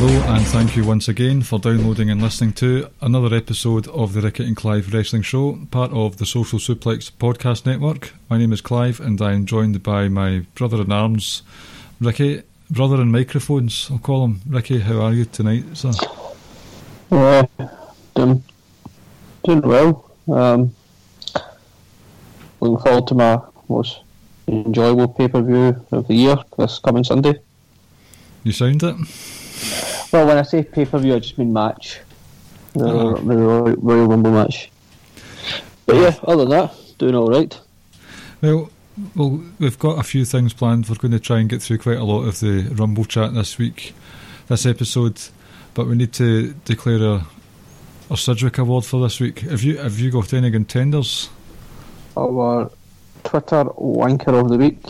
Hello, and thank you once again for downloading and listening to another episode of the Ricky and Clive Wrestling Show, part of the Social Suplex Podcast Network. My name is Clive, and I am joined by my brother in arms, Ricky. Brother in microphones, I'll call him. Ricky, how are you tonight, sir? Yeah, doing, doing well. Um, looking forward to my most enjoyable pay per view of the year this coming Sunday. You sound it? Well, when I say pay per view, I just mean match. The, Uh-huh. the Royal, Royal Rumble match. But yeah, other than that, doing alright. Well, well, we've got a few things planned. We're going to try and get through quite a lot of the Rumble chat this week, this episode, but we need to declare a, a Sidgwick Award for this week. Have you have you got any contenders? Our Twitter wanker of the week.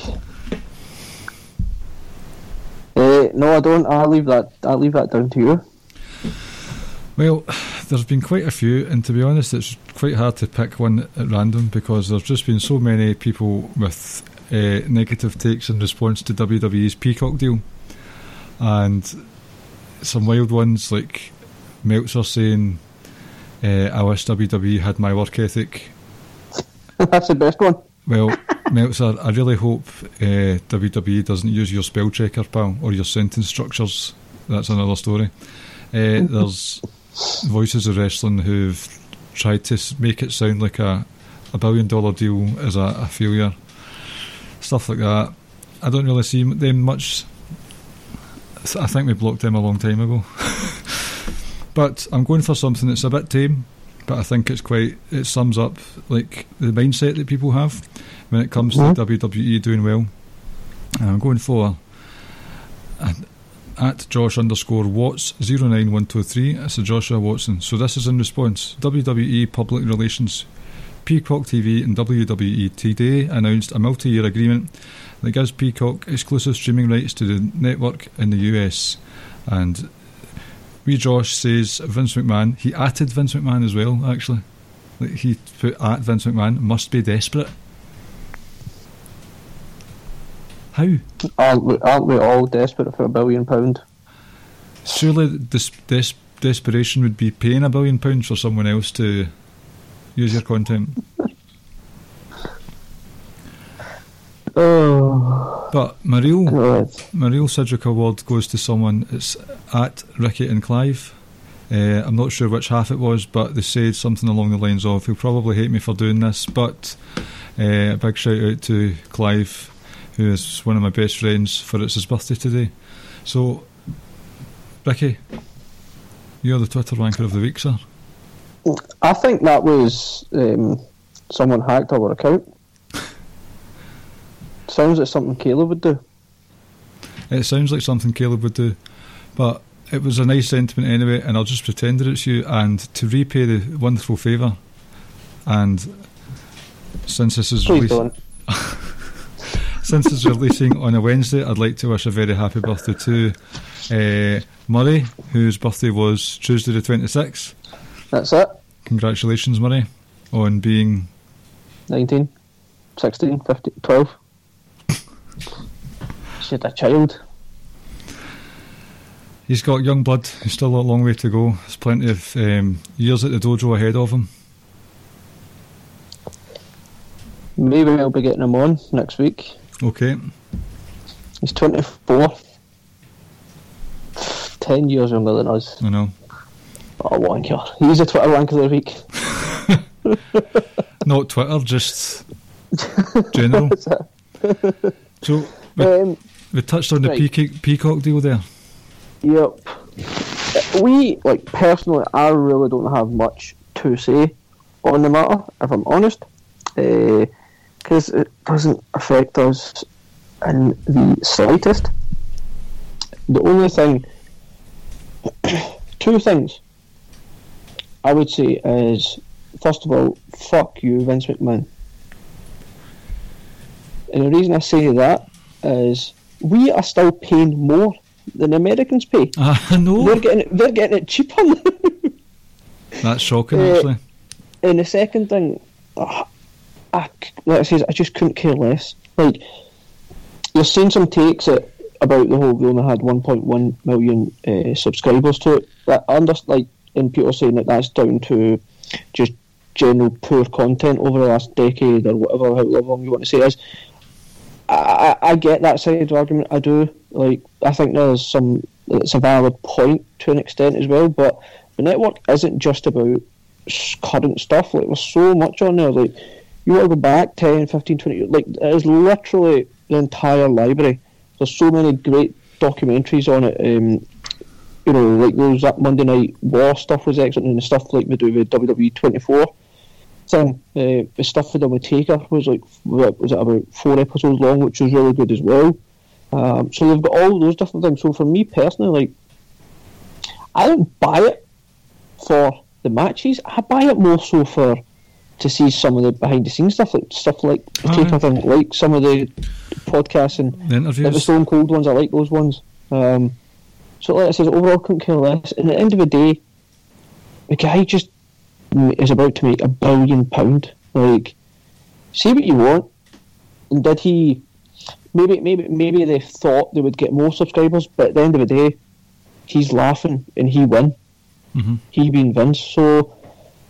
Uh, no, I don't. I'll leave that. I'll leave that down to you. Well, there's been quite a few, and to be honest, it's quite hard to pick one at random because there's just been so many people with uh, negative takes in response to WWE's Peacock deal, and some wild ones like Meltzer saying, uh, "I wish WWE had my work ethic." That's the best one. Well, Meltzer, I really hope uh, WWE doesn't use your spell checker, pal, or your sentence structures. That's another story. Uh, there's voices of wrestling who've tried to make it sound like a, a billion dollar deal is a, a failure. Stuff like that. I don't really see them much. I think we blocked them a long time ago. but I'm going for something that's a bit tame, but I think it's quite. It sums up like the mindset that people have when it comes to mm-hmm. WWE doing well. And I'm going for at Josh underscore Watts 09123. It's a Joshua Watson. So this is in response. WWE Public Relations, Peacock TV and WWE today announced a multi-year agreement that gives Peacock exclusive streaming rights to the network in the US. And we Josh says Vince McMahon. He added Vince McMahon as well. Actually, like he put at Vince McMahon must be desperate. How? Aren't we, aren't we all desperate for a billion pound? Surely this des- desperation would be paying a billion pounds for someone else to use your content. Oh, But my real, my real Cedric Award goes to someone. It's at Ricky and Clive. Uh, I'm not sure which half it was, but they said something along the lines of, "He'll probably hate me for doing this." But uh, a big shout out to Clive, who is one of my best friends, for it's his birthday today. So, Ricky, you're the Twitter ranker of the week, sir. I think that was um, someone hacked our account. Sounds like something Caleb would do. It sounds like something Caleb would do, but it was a nice sentiment anyway, and I'll just pretend that it's you. And to repay the wonderful favour, and since this is Please released, since it's releasing on a Wednesday, I'd like to wish a very happy birthday to uh, Murray, whose birthday was Tuesday the twenty sixth. That's it. Congratulations, Murray, on being 19, 16, 15, 12. Shit, a child. he's got young blood. He's still a long way to go. There's plenty of um, years at the dojo ahead of him. Maybe I'll be getting him on next week. Okay. He's 24. 10 years younger than us. I know. Oh, wanker. He's a Twitter wanker of the week. Not Twitter, just general. So Um, we touched on the right. Peacock, Peacock deal there. yep. we like personally, I really don't have much to say on the matter, if I'm honest, eh, because it doesn't affect us in the slightest. The only thing, two things, I would say is first of all, fuck you, Vince McMahon. And the reason I say that is we are still paying more than Americans pay. I know. They're getting it, they're getting it cheaper. That's shocking, Uh, actually. and the second thing, uh, I, like I said, I just couldn't care less. Like, you're seeing some takes at, about the whole, we only had 1.1 million uh, subscribers to it. That I understand, like, and people saying that that's down to just general poor content over the last decade or whatever, however long you want to say it is. I, I get that side of the argument. I do. Like, I think there's some. It's a valid point to an extent as well. But the network isn't just about current stuff. Like, there's so much on there. Like, you want to go back 10, 15, 20 years. Like, it is literally the entire library. There's so many great documentaries on it. Um, you know, like those that Monday Night War stuff was excellent, and the stuff like we do with WWE 24 thing. Uh, the stuff with the Taker was like what was it about four episodes long, which was really good as well. Um, so they've got all those different things. So for me personally, like I don't buy it for the matches. I buy it more so for to see some of the behind the scenes stuff, like stuff like the. Taker thing, like some of the podcasts and The like the. Stone Cold ones. I like those ones. Um, so like I said, overall couldn't care less. And at the end of the day, the guy just is about to make a billion pound. Like, say what you want. And did he? Maybe, maybe, maybe they thought they would get more subscribers, but at the end of the day, he's laughing and he won. Mhm. He being Vince. So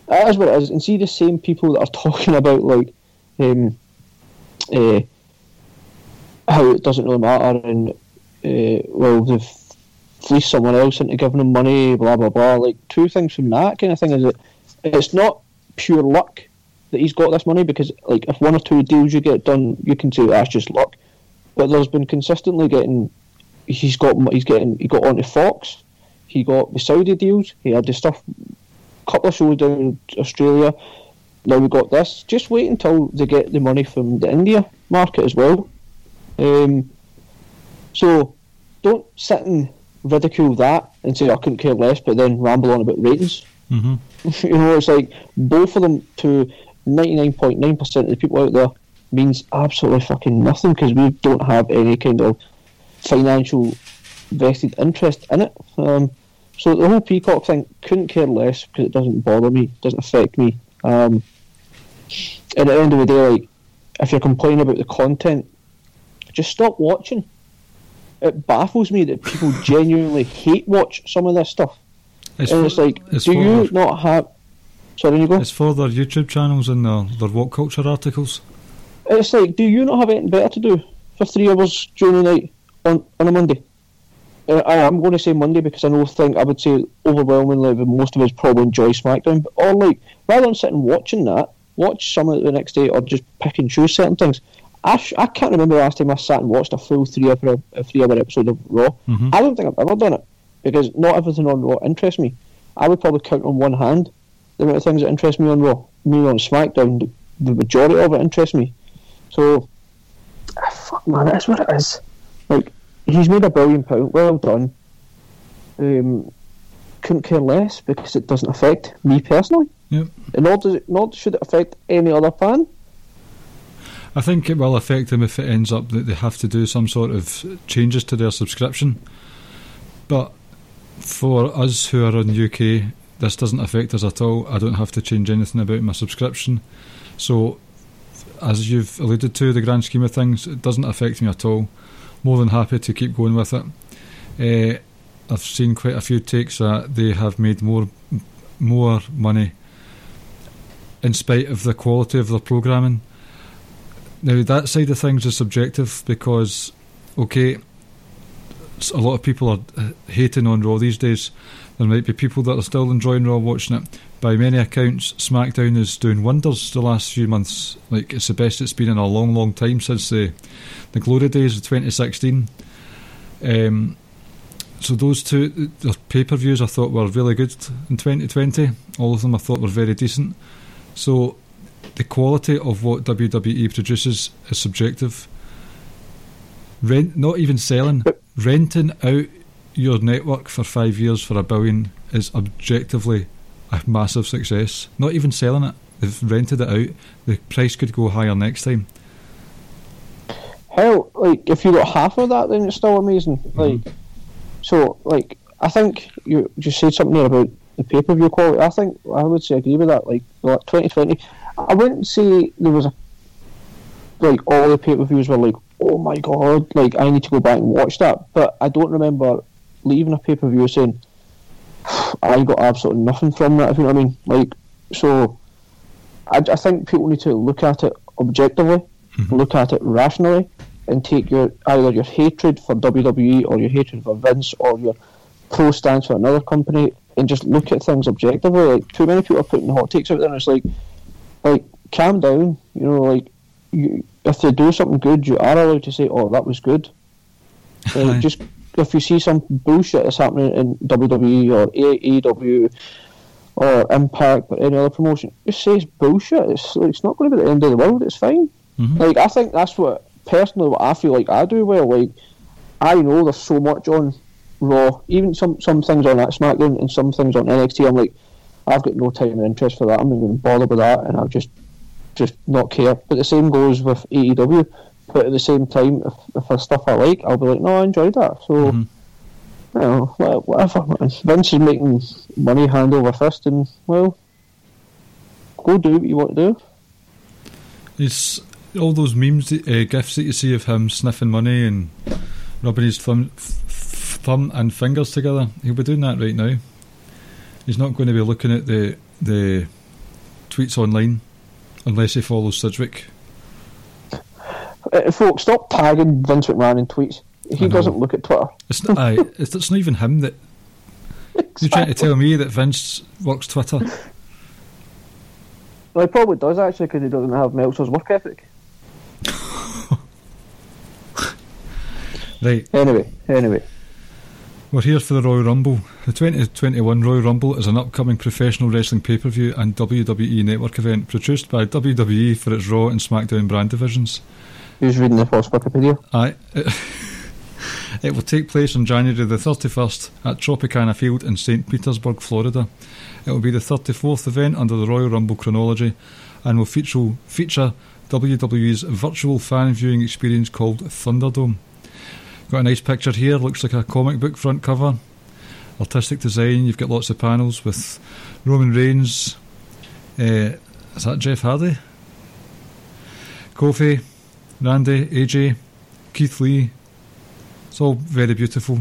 that is what it is. And see the same people that are talking about like, um, uh, how it doesn't really matter and uh, well they've fleeced someone else into giving them money, blah blah blah. Like two things from that kind of thing is that it's not pure luck that he's got this money because like if one or two deals you get done, you can say that's just luck. But there's been consistently getting he's got he's getting he got onto Fox, he got the Saudi deals, he had the stuff couple of shows down in Australia. Now we got this. Just wait until they get the money from the India market as well. Um, so don't sit and ridicule that and say I couldn't care less, but then ramble on about ratings. hmm you know, it's like both of them to 99.9% of the people out there means absolutely fucking nothing because we don't have any kind of financial vested interest in it. Um, so the whole Peacock thing couldn't care less because it doesn't bother me, doesn't affect me. Um, at the end of the day, like if you're complaining about the content, just stop watching. It baffles me that people genuinely hate watch some of this stuff. It's, and for, it's like, it's, do you their, not have? Sorry, you go. it's for their YouTube channels and their, their WhatCulture articles. It's like, do you not have anything better to do for three hours during the night on, on a Monday? Uh, I am going to say Monday because I know think I would say overwhelmingly that most of us probably enjoy SmackDown. But or like rather than sitting watching that, watch some of it the next day or just pick and choose certain things. I, sh- I can't remember the last time I sat and watched a full three hour a three hour episode of Raw. Mhm. I don't think I've ever done it because not everything on Raw interests me. I would probably count on one hand the amount of things that interest me on Raw. Me on SmackDown, the, the majority of it interests me. So, ah, fuck man, that's what it is. Like, he's made a billion pound. Well done. Um, couldn't care less because it doesn't affect me personally. Yep. And nor, does it, nor should it affect any other fan. I think it will affect them if it ends up that they have to do some sort of changes to their subscription. But for us who are in the UK, this doesn't affect us at all. I don't have to change anything about my subscription. So, as you've alluded to, the grand scheme of things, it doesn't affect me at all. More than happy to keep going with it. Uh, I've seen quite a few takes that they have made more more money in spite of the quality of their programming. Now that side of things is subjective because, okay, a lot of people are uh, hating on Raw these days. There might be people that are still enjoying Raw watching it. By many accounts, SmackDown is doing wonders the last few months. Like it's the best it's been in a long, long time since the the glory days of 2016. Um, so those two the pay per views I thought were really good in 2020. All of them I thought were very decent. So the quality of what WWE produces is subjective. Rent, not even selling, renting out your network for five years for a billion is objectively a massive success. Not even selling it, they've rented it out. The price could go higher next time. Hell, like if you got half of that, then it's still amazing. Mm-hmm. Like, so like I think you just said something there about the pay per view quality. I think I would say agree with that. Like, like 2020, I wouldn't say there was a like all the pay per views were like, oh my god, like I need to go back and watch that. But I don't remember leaving a pay per view saying I got absolutely nothing from that. If you know what I mean, like so. I, I think people need to look at it objectively, mm-hmm. look at it rationally, and take your either your hatred for WWE or your hatred for Vince or your pro stance for another company, and just look at things objectively. Like too many people are putting hot takes out there, and it's like, like calm down. You know, like you, if they do something good, you are allowed to say, "Oh, that was good." Like, just if you see some bullshit that's happening in WWE or AEW or Impact or any other promotion, just say it's bullshit. It's it's not going to be the end of the world. It's fine. Mhm. Like I think that's what personally what I feel like I do well. Like I know there's so much on Raw, even some some things on that SmackDown and some things on NXT. I'm like, I've got no time and interest for that. I'm not going to bother with that, and I'll just just not care. But the same goes with AEW. But at the same time, if, if there's stuff I like, I'll be like, no, I enjoyed that. So, Mhm. you know, whatever. Vince is making money hand over fist, and well, go do what you want to do. It's all those memes, uh, gifs that you see of him sniffing money and rubbing his thumb, thumb and fingers together. He'll be doing that right now. He's not going to be looking at the the tweets online unless he follows Sidgwick. Uh, folks, stop tagging Vince McMahon in tweets. He doesn't look at Twitter. It's not, aye, it's, it's not even him that. You're trying to tell me that Vince works Twitter? Well, he probably does actually because he doesn't have Meltzer's work ethic. Right, Anyway, anyway. We're here for the Royal Rumble. The 2021 Royal Rumble is an upcoming professional wrestling pay per view and WWE network event produced by WWE for its Raw and SmackDown brand divisions. Who's reading the first Wikipedia? Aye. It will take place on January the 31st at Tropicana Field in St. Petersburg, Florida. It will be the 34th event under the Royal Rumble chronology and will feature, feature WWE's virtual fan viewing experience called Thunderdome. Got a nice picture here, looks like a comic book front cover. Artistic design, you've got lots of panels with Roman Reigns. Uh, is that Jeff Hardy? Kofi, Randy, AJ, Keith Lee. It's all very beautiful.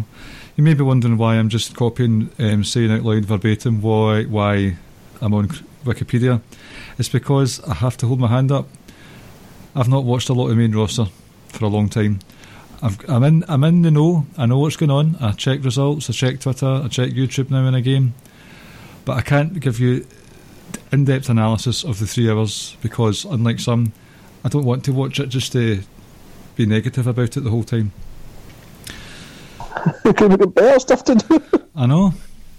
You may be wondering why I'm just copying, um, saying out loud verbatim why why I'm on Wikipedia. It's because I have to hold my hand up. I've not watched a lot of main roster for a long time. I've, I'm in I'm in the know. I know what's going on. I check results. I check Twitter. I check YouTube now and again. But I can't give you in-depth analysis of the three hours because, unlike some, I don't want to watch it just to be negative about it the whole time. Because we've got better stuff to do. I know.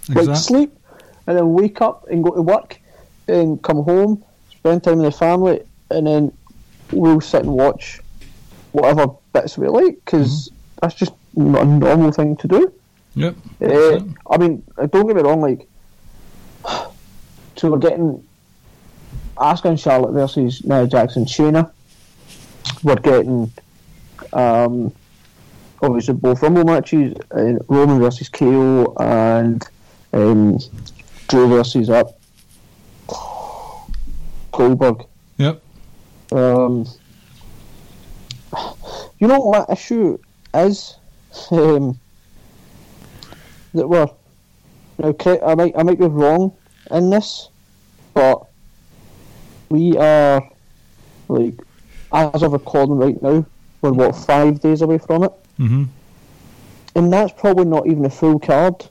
like Exactly. sleep, and then wake up and go to work, and come home, spend time with the family, and then we'll sit and watch whatever bits we like because that's just not a normal thing to do. Yep. Uh, I mean, uh, don't get me wrong, like, so we're getting Asuka and Charlotte versus Nia Jax and Shayna. We're getting, um, obviously, both Rumble matches uh, Roman versus KO and um, Drew versus up Goldberg. Yep. Um, you know what my issue is? Um, that we're now, I might I might be wrong in this, but we are like as of recording right now, we're what five days away from it, hmm and that's probably not even a full card.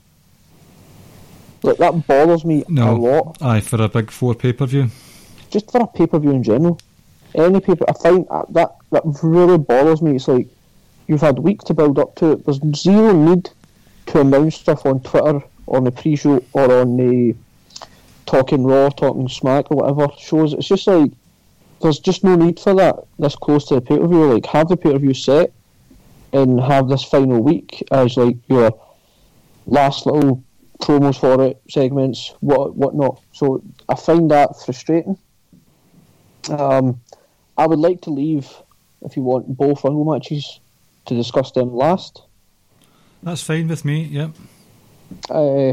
Like that bothers me No. a lot. Aye, for a big four pay per view. just for a pay per view in general. Any paper, I find that, that that really bothers me. It's like you've had weeks to build up to it. There's zero need to announce stuff on Twitter, on the pre-show, or on the Talking Raw, Talking Smack, or whatever shows. It's just like there's just no need for that this close to the pay per view. Like have the pay per view set and have this final week as like your last little promos for it, segments, what whatnot. So I find that frustrating. Um, I would like to leave if you want both Rumble matches to discuss them last. That's fine with me. Yep. Uh,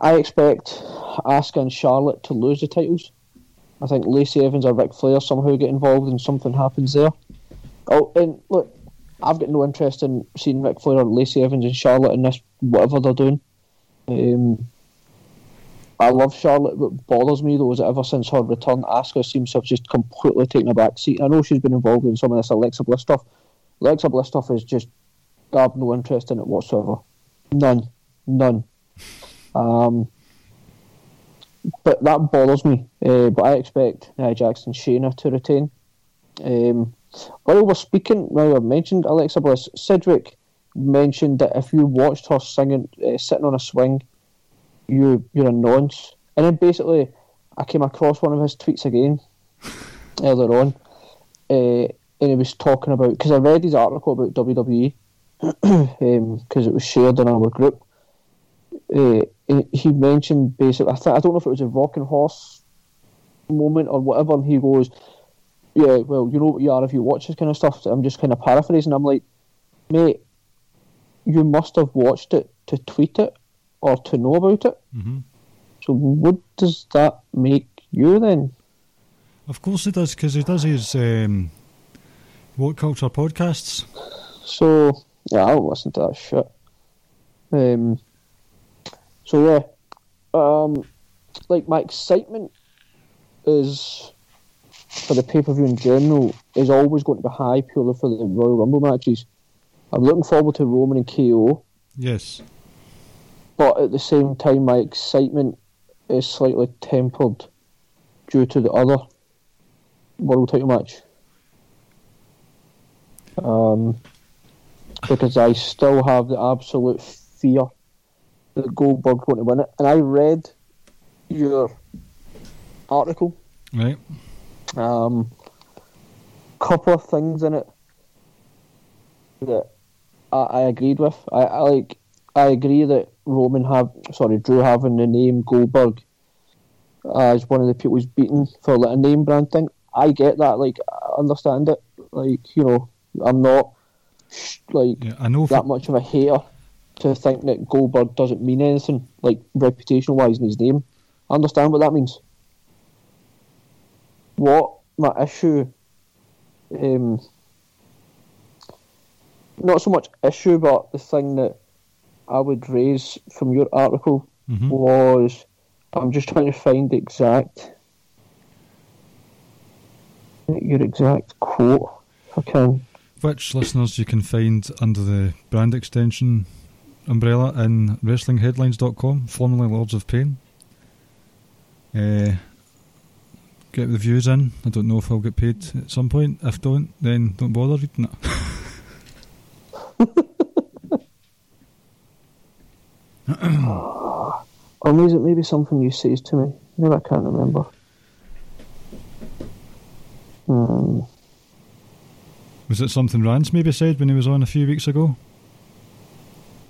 I expect Asuka and Charlotte to lose the titles. I think Lacey Evans or Ric Flair somehow get involved and something happens there. Oh, and look, I've got no interest in seeing Ric Flair or Lacey Evans and Charlotte in this, whatever they're doing. Um, I love Charlotte. What bothers me though is that ever since her return, Asuka seems to have just completely taken a back seat. I know she's been involved in some of this Alexa Bliss stuff. Alexa Bliss stuff is just I have no interest in it whatsoever. None, none. Um, but that bothers me. Uh, but I expect Jax and, Shayna to retain. Um, while we're speaking, now I've mentioned Alexa Bliss, Cedric mentioned that if you watched her singing, uh, sitting on a swing, you you're a nonce. And then basically, I came across one of his tweets again earlier on, uh, and he was talking about because I read his article about WWE because um, it was shared in our group. Uh, he mentioned basically, I, th- I don't know if it was a rocking horse moment or whatever, and he goes, "Yeah, well, you know what you are if you watch this kind of stuff." So I'm just kind of paraphrasing. I'm like, mate, you must have watched it to tweet it or to know about it. Mm-hmm. So what does that make you then? Of course he does, because he does his um, woke culture podcasts. So yeah, I'll listen to that shit. Um. So yeah, um, like my excitement is for the pay per view in general is always going to be high purely for the Royal Rumble matches. I'm looking forward to Roman and KO, Yes. But at the same time, my excitement is slightly tempered due to the other world title match. Um, because I still have the absolute fear that Goldberg's going to win it. And I read your article. Right. Um, couple of things in it that I, I agreed with. I, I like. I agree that Roman have sorry Drew having the name Goldberg as one of the people who's beaten for like a name brand thing. I get that. Like I understand it. Like you know, I'm not like Yeah, I know. that For, much of a hater to think that Goldberg doesn't mean anything, like reputation wise in his name. I understand what that means. What my issue, um, not so much issue, but the thing that I would raise from your article Mhm. was I'm just trying to find the exact your exact quote I can. which listeners you can find under the brand extension umbrella in WrestlingHeadlines.com, formerly Lords of Pain. Uh, get the views in. I don't know if I'll get paid at some point. If don't, then don't bother reading it. Or maybe it maybe something you says to me. Maybe I can't remember. Hmm. Was it something Rance maybe said when he was on a few weeks ago?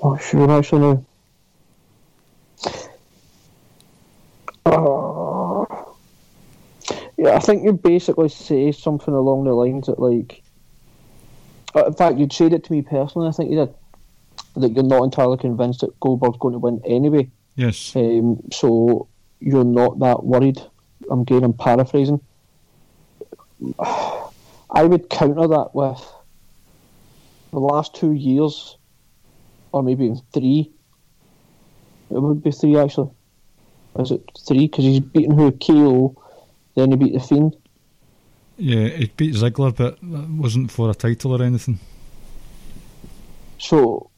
Oh, sure, actually, no. Uh, yeah, I think you basically say something along the lines that, like, uh, in fact, you'd said it to me personally. I think you did that you're not entirely convinced that Goldberg's going to win anyway. Yes. Um, so you're not that worried. I'm again, I'm paraphrasing. I would counter that with the last two years, or maybe three. It would be three actually. Is it three? Because he's beaten who KO, then he beat the Fiend. Yeah, he beat Ziggler, but that wasn't for a title or anything. So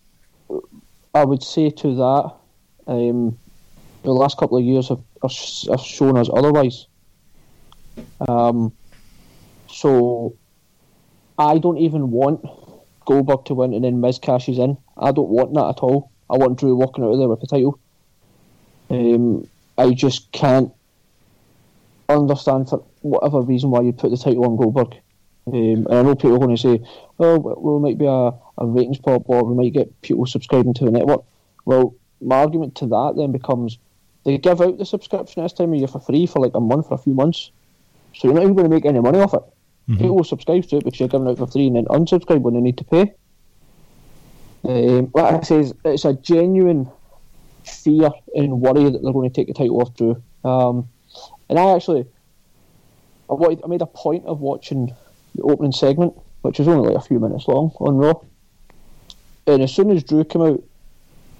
I would say to that, um, the last couple of years have, have, shown us otherwise. Um, so I don't even want Goldberg to win and then Miz cashes in I don't want that at all. I want Drew walking out of there with the title. Um, I just can't understand for whatever reason why you put the title on Goldberg. Um, and I know people are going to say, "Oh, well, it might be a, a ratings pop, or we might get people subscribing to the network." Well, my argument to that then becomes they give out the subscription this time of year for free for like a month or a few months, so you're not even going to make any money off it. Mhm. People will subscribe to it because you're giving out for free, and then unsubscribe when they need to pay. Um, like I says, it's a genuine fear and worry that they're going to take the title off Drew. Um, and I actually, I, wanted, I made a point of watching the opening segment, which was only like a few minutes long on Raw. And as soon as Drew came out,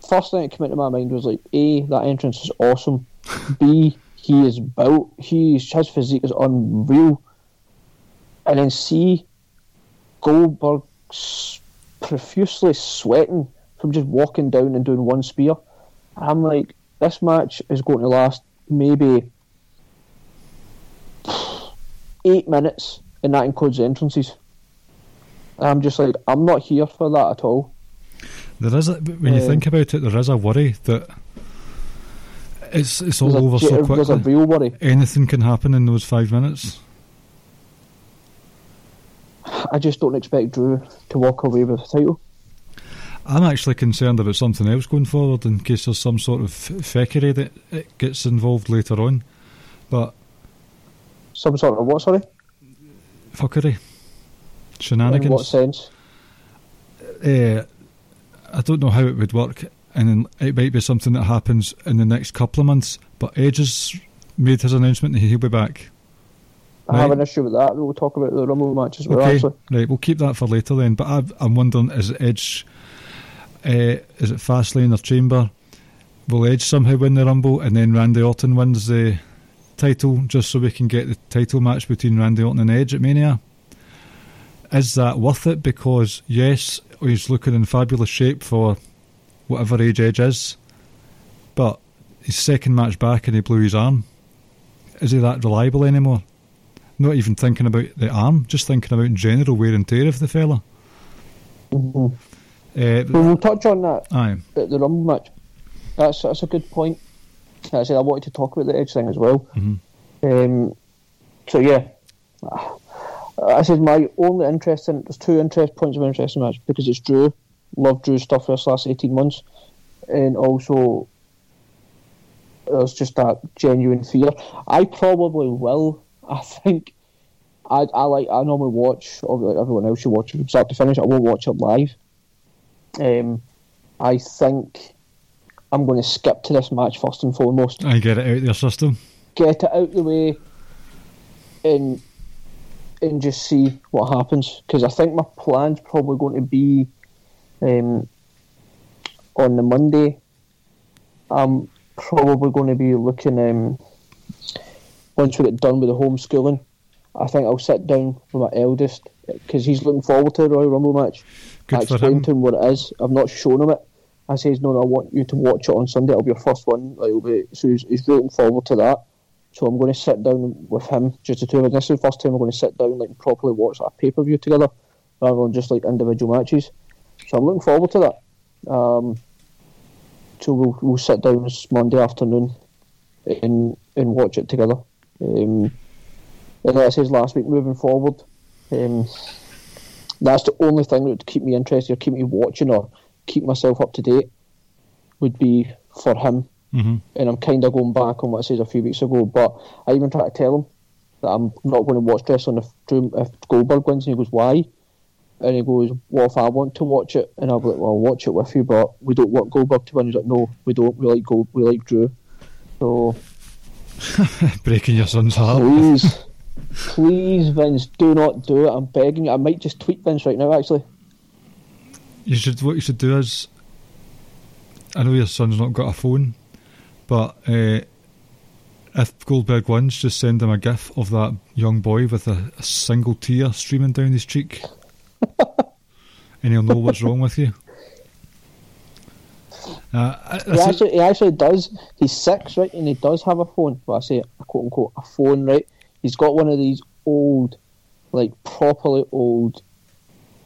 first thing that came into my mind was like, A, that entrance is awesome. B, he is built. He's, his physique is unreal. And then C, Goldberg profusely sweating from just walking down and doing one spear. I'm like, this match is going to last maybe eight minutes, and that includes entrances. I'm just like, I'm not here for that at all. There is a, when you Um, think about it, there is a worry that it's it's all over a, so there's a quickly. real worry. Anything can happen in those five minutes. I just don't expect Drew to walk away with the title. I'm actually concerned about something else going forward in case there's some sort of feckery that it gets involved later on. But Some sort of what, sorry? fuckery, In what shenanigans. sense? Uh, I don't know how it would work, and it might be something that happens in the next couple of months. But Edge has made his announcement that he'll be back. I have an issue with that. We'll talk about the Rumble match as well, Okay, actually. right, we'll keep that for later then. But I've, I'm wondering, is Edge, uh, is it Fastlane or Chamber? Will Edge somehow win the Rumble and then Randy Orton wins the title just so we can get the title match between Randy Orton and Edge at Mania? Is that worth it? Because yes, he's looking in fabulous shape for whatever age Edge is, but his second match back and he blew his arm. Is he that reliable anymore? Not even thinking about the arm, just thinking about general wear and tear of the fella. hmm Uh, Well, we'll touch on that aye, at the Rumble match. That's that's a good point. I said I wanted to talk about the Edge thing as well. Mhm. Um, so yeah, I said my only interest in there's two interest points of interest in the match because it's Drew. Love Drew's stuff for this last eighteen months, and also there's just that genuine fear. I probably will. I think. I, I like I normally watch obviously like everyone else should watch from start to finish. I won't watch it live. Um, I think I'm going to skip to this match first and foremost. I get it out of your system. Get it out of the way, and and just see what happens. Because I think my plan's probably going to be um, on the Monday. I'm probably going to be looking um, once we get done with the homeschooling. I think I'll sit down with my eldest because he's looking forward to the Royal Rumble match. I Good for explained to him what it is. I've not shown him it. I says, no, no, I want you to watch it on Sunday. It'll be your first one. Like, it'll be, so he's, he's looking forward to that. So I'm going to sit down with him, just the two of us. This is the first time we're going to sit down like and properly watch like, a pay per view together, rather than just like individual matches. So I'm looking forward to that. Um, so we'll we'll sit down this Monday afternoon and and watch it together. Um, and like I says last week, moving forward, um, that's the only thing that would keep me interested or keep me watching or keep myself up to date would be for him. Hmm And I'm kind of going back on what I said a few weeks ago, but I even tried to tell him that I'm not going to watch wrestling if, if Goldberg wins. And he goes, why? And he goes, well, if I want to watch it, and I'll be like, well, I'll watch it with you, but we don't want Goldberg to win. He's like, no, we don't. We like Gold, we like Drew. So Breaking your son's heart. please, please, Vince, do not do it. I'm begging you. I might just tweet Vince right now, actually. You should. What you should do is. I know your son's not got a phone, but uh, if Goldberg wins, just send him a gif of that young boy with a, a single tear streaming down his cheek, and he'll know what's wrong with you. Uh, I- He actually, he actually does. He's six, right, and he does have a phone. Well, I say a quote unquote a phone, right? He's got one of these old, like properly old,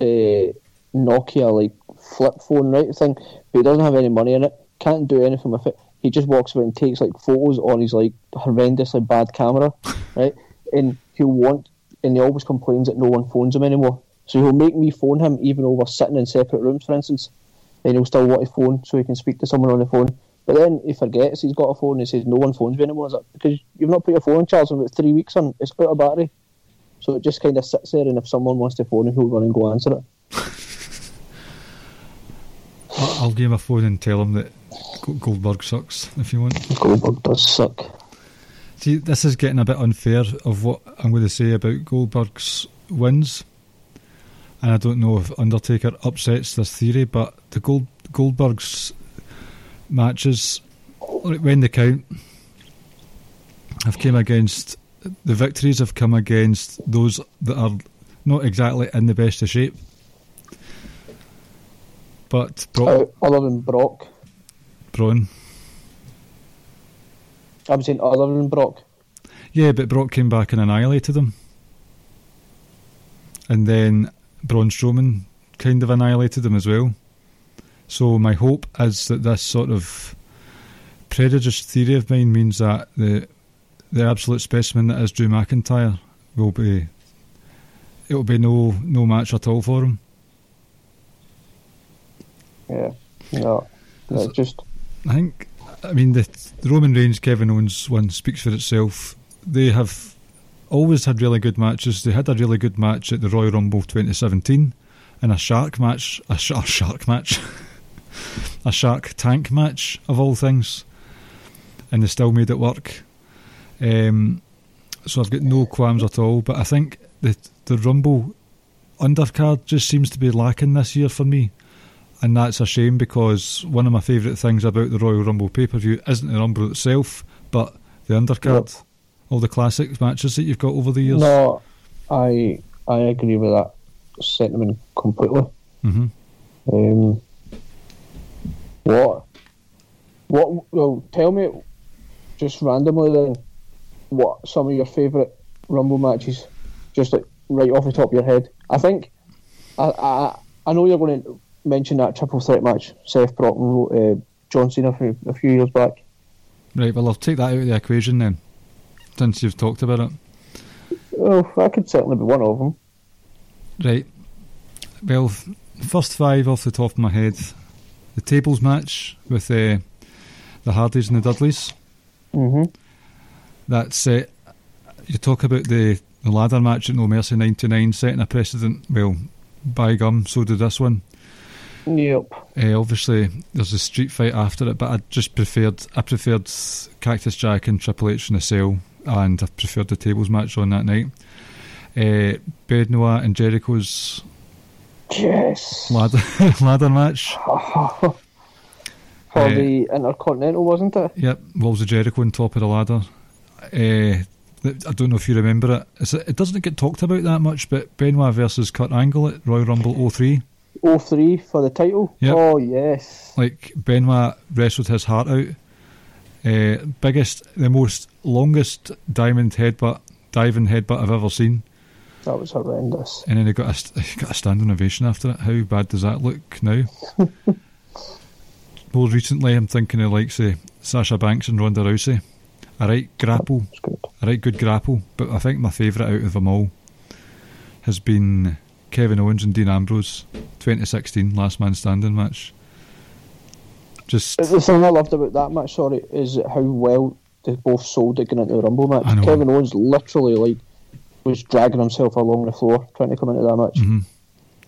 uh, Nokia like flip phone, right? Thing, but he doesn't have any money in it. Can't do anything with it. He just walks about and takes like photos on his like horrendously bad camera, right? And he'll want, and he always complains that no one phones him anymore. So he'll make me phone him even though we're sitting in separate rooms, for instance, and he'll still want to phone so he can speak to someone on the phone. But then he forgets he's got a phone and he says no one phones me anymore. Is that because you've not put your phone on charge in about three weeks and it's out of battery? So it just kind of sits there, and if someone wants to phone him, he'll run and go answer it. I'll give him a phone and tell him that Goldberg sucks if you want. Goldberg does suck. See, this is getting a bit unfair of what I'm going to say about Goldberg's wins. And I don't know if Undertaker upsets this theory, but the Gold Goldberg's matches, when they count, have came against the victories have come against those that are not exactly in the best of shape. But Brock, Uh, other than Brock, Braun, I'm saying other than Brock. Yeah, but Brock came back and annihilated him. And then Braun Strowman kind of annihilated him as well. So my hope is that this sort of prejudiced theory of mine means that the the absolute specimen that is Drew McIntyre will be it will be no no match at all for him. Yeah, no, no, just I think, I mean, the, the Roman Reigns Kevin Owens one speaks for itself. They have always had really good matches. They had a really good match at the Royal Rumble 2017 and a shark match, a, sh- a shark match, a shark tank match of all things, and they still made it work. Um, so I've got no qualms at all. But I think the the Rumble undercard just seems to be lacking this year for me and that's a shame because one of my favourite things about the Royal Rumble pay per view isn't the Rumble itself, but the undercard, all the classic matches that you've got over the years. no. I I agree with that sentiment completely. hmm Um, what? What? Well, tell me, just randomly then, what some of your favourite Rumble matches, just like right off the top of your head. I think, I I, I know you're going to mention that triple threat match, Seth Brock and uh, John Cena a few years back. Right, well, I'll take that out of the equation then, since you've talked about it. Oh, that could certainly be one of them. Right, well, first five off the top of my head the tables match with uh, the Hardys and the Dudleys. hmm That's uh, you talk about the, the ladder match at No Mercy 99 setting a precedent. Well, by gum, so did this one. Yep. Uh, obviously, there's a street fight after it, but I just preferred I preferred Cactus Jack and Triple H in the cell, and I preferred the tables match on that night. Uh, Benoit and Jericho's Yes. ladder ladder match. For Uh, the Intercontinental, wasn't it? Yep, Walls of Jericho on top of the ladder. Uh, I don't know if you remember it. It's, it doesn't get talked about that much, but Benoit versus Kurt Angle at Royal Rumble 03. 03 for the title. Yep. Oh, yes. like Benoit wrestled his heart out. Uh, biggest, the most longest diamond headbutt, diving headbutt I've ever seen, That was horrendous. and then he got a he got a standing ovation after it. How bad does that look now? More recently, I'm thinking of like say Sasha Banks and Ronda Rousey. A right grapple, a right good grapple, but I think my favourite out of them all has been Kevin Owens and Dean Ambrose, 2016 Last Man Standing match. Just The thing I loved about that match, sorry, is how well they both sold it going into the Rumble match. Kevin Owens literally like was dragging himself along the floor trying to come into that match. Mhm.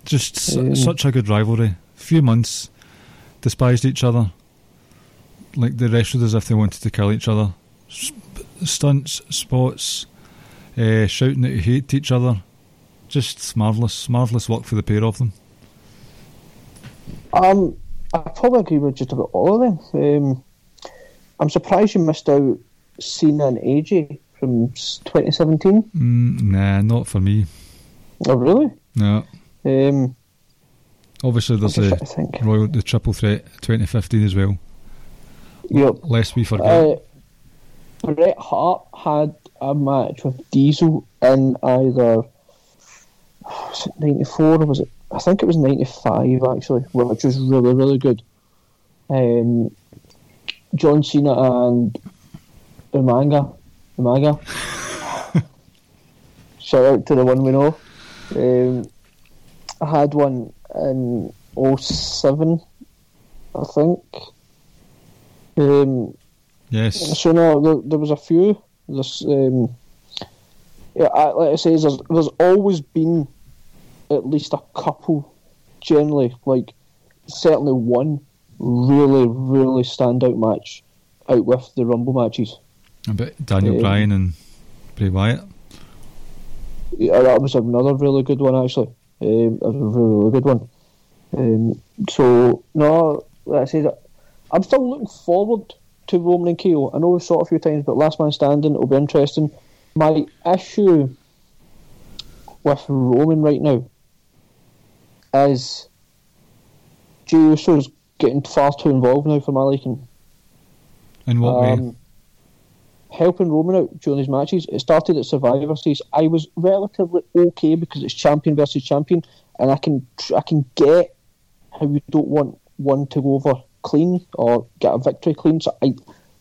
Just Um, such a good rivalry. Few months, despised each other. Like they wrestled as if they wanted to kill each other. Stunts, spots, uh, shouting that you hate each other. Just marvellous, marvellous work for the pair of them. Um, I probably agree with just about all of them. Um, I'm surprised you missed out Cena and AJ from 2017. Mm, nah, not for me. Oh, really? No. Um, Obviously, there's the trying to think. Royal, the Triple Threat 2015 as well. Yep. Lest we forget. Uh, Bret Hart had a match with Diesel in either was it 94 or was it I think it was ninety five actually, which was really really good. Um, John Cena and Umaga, Umaga. Shout out to the one we know. Um, I had one in 07, I think. Um, Yes. so no, there, there was a few. There's, um, yeah, I, like I say, there's, there's always been at least a couple, generally, like certainly one really, really standout match out with the Rumble matches. About Daniel Um, Bryan and Bray Wyatt. Yeah, that was another really good one actually. Um, a really, really good one. Um, so no, like I say that I'm still looking forward to Roman and KO. I know we've saw it a few times, but Last Man Standing it'll be interesting. My issue with Roman right now is Jey Uso's getting far too involved now for my liking. In what way? Um, helping Roman out during these matches. It started at Survivor Series. I was relatively okay because it's champion versus champion, and I can I can get how you don't want one to go over clean or get a victory clean. So I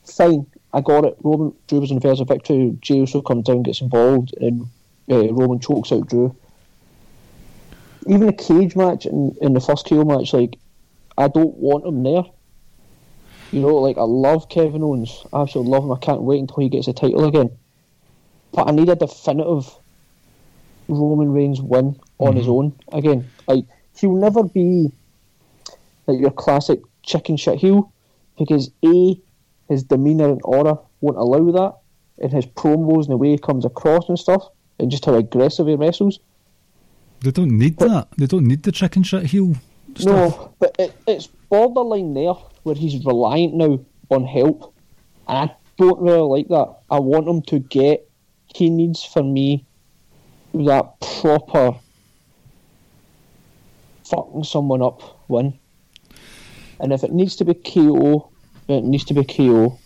fine, I got it. Roman Drew was in a victory. Jey Uso comes down, gets involved, and uh, Roman chokes out Drew. Even a cage match in, in the first KO match, like I don't want him there. You know, like I love Kevin Owens, I absolutely love him. I can't wait until he gets the title again. But I need a definitive Roman Reigns win on his own again. Like he'll never be like your classic chicken shit heel because a his demeanour and aura won't allow that, and his promos and the way he comes across and stuff, and just how aggressive he wrestles. They don't need that. They don't need the chicken shit heel stuff. No, but it, it's borderline there where he's reliant now on help, and I don't really like that. I want him to get. He needs for me that proper fucking someone up win. And if it needs to be KO, it needs to be KO.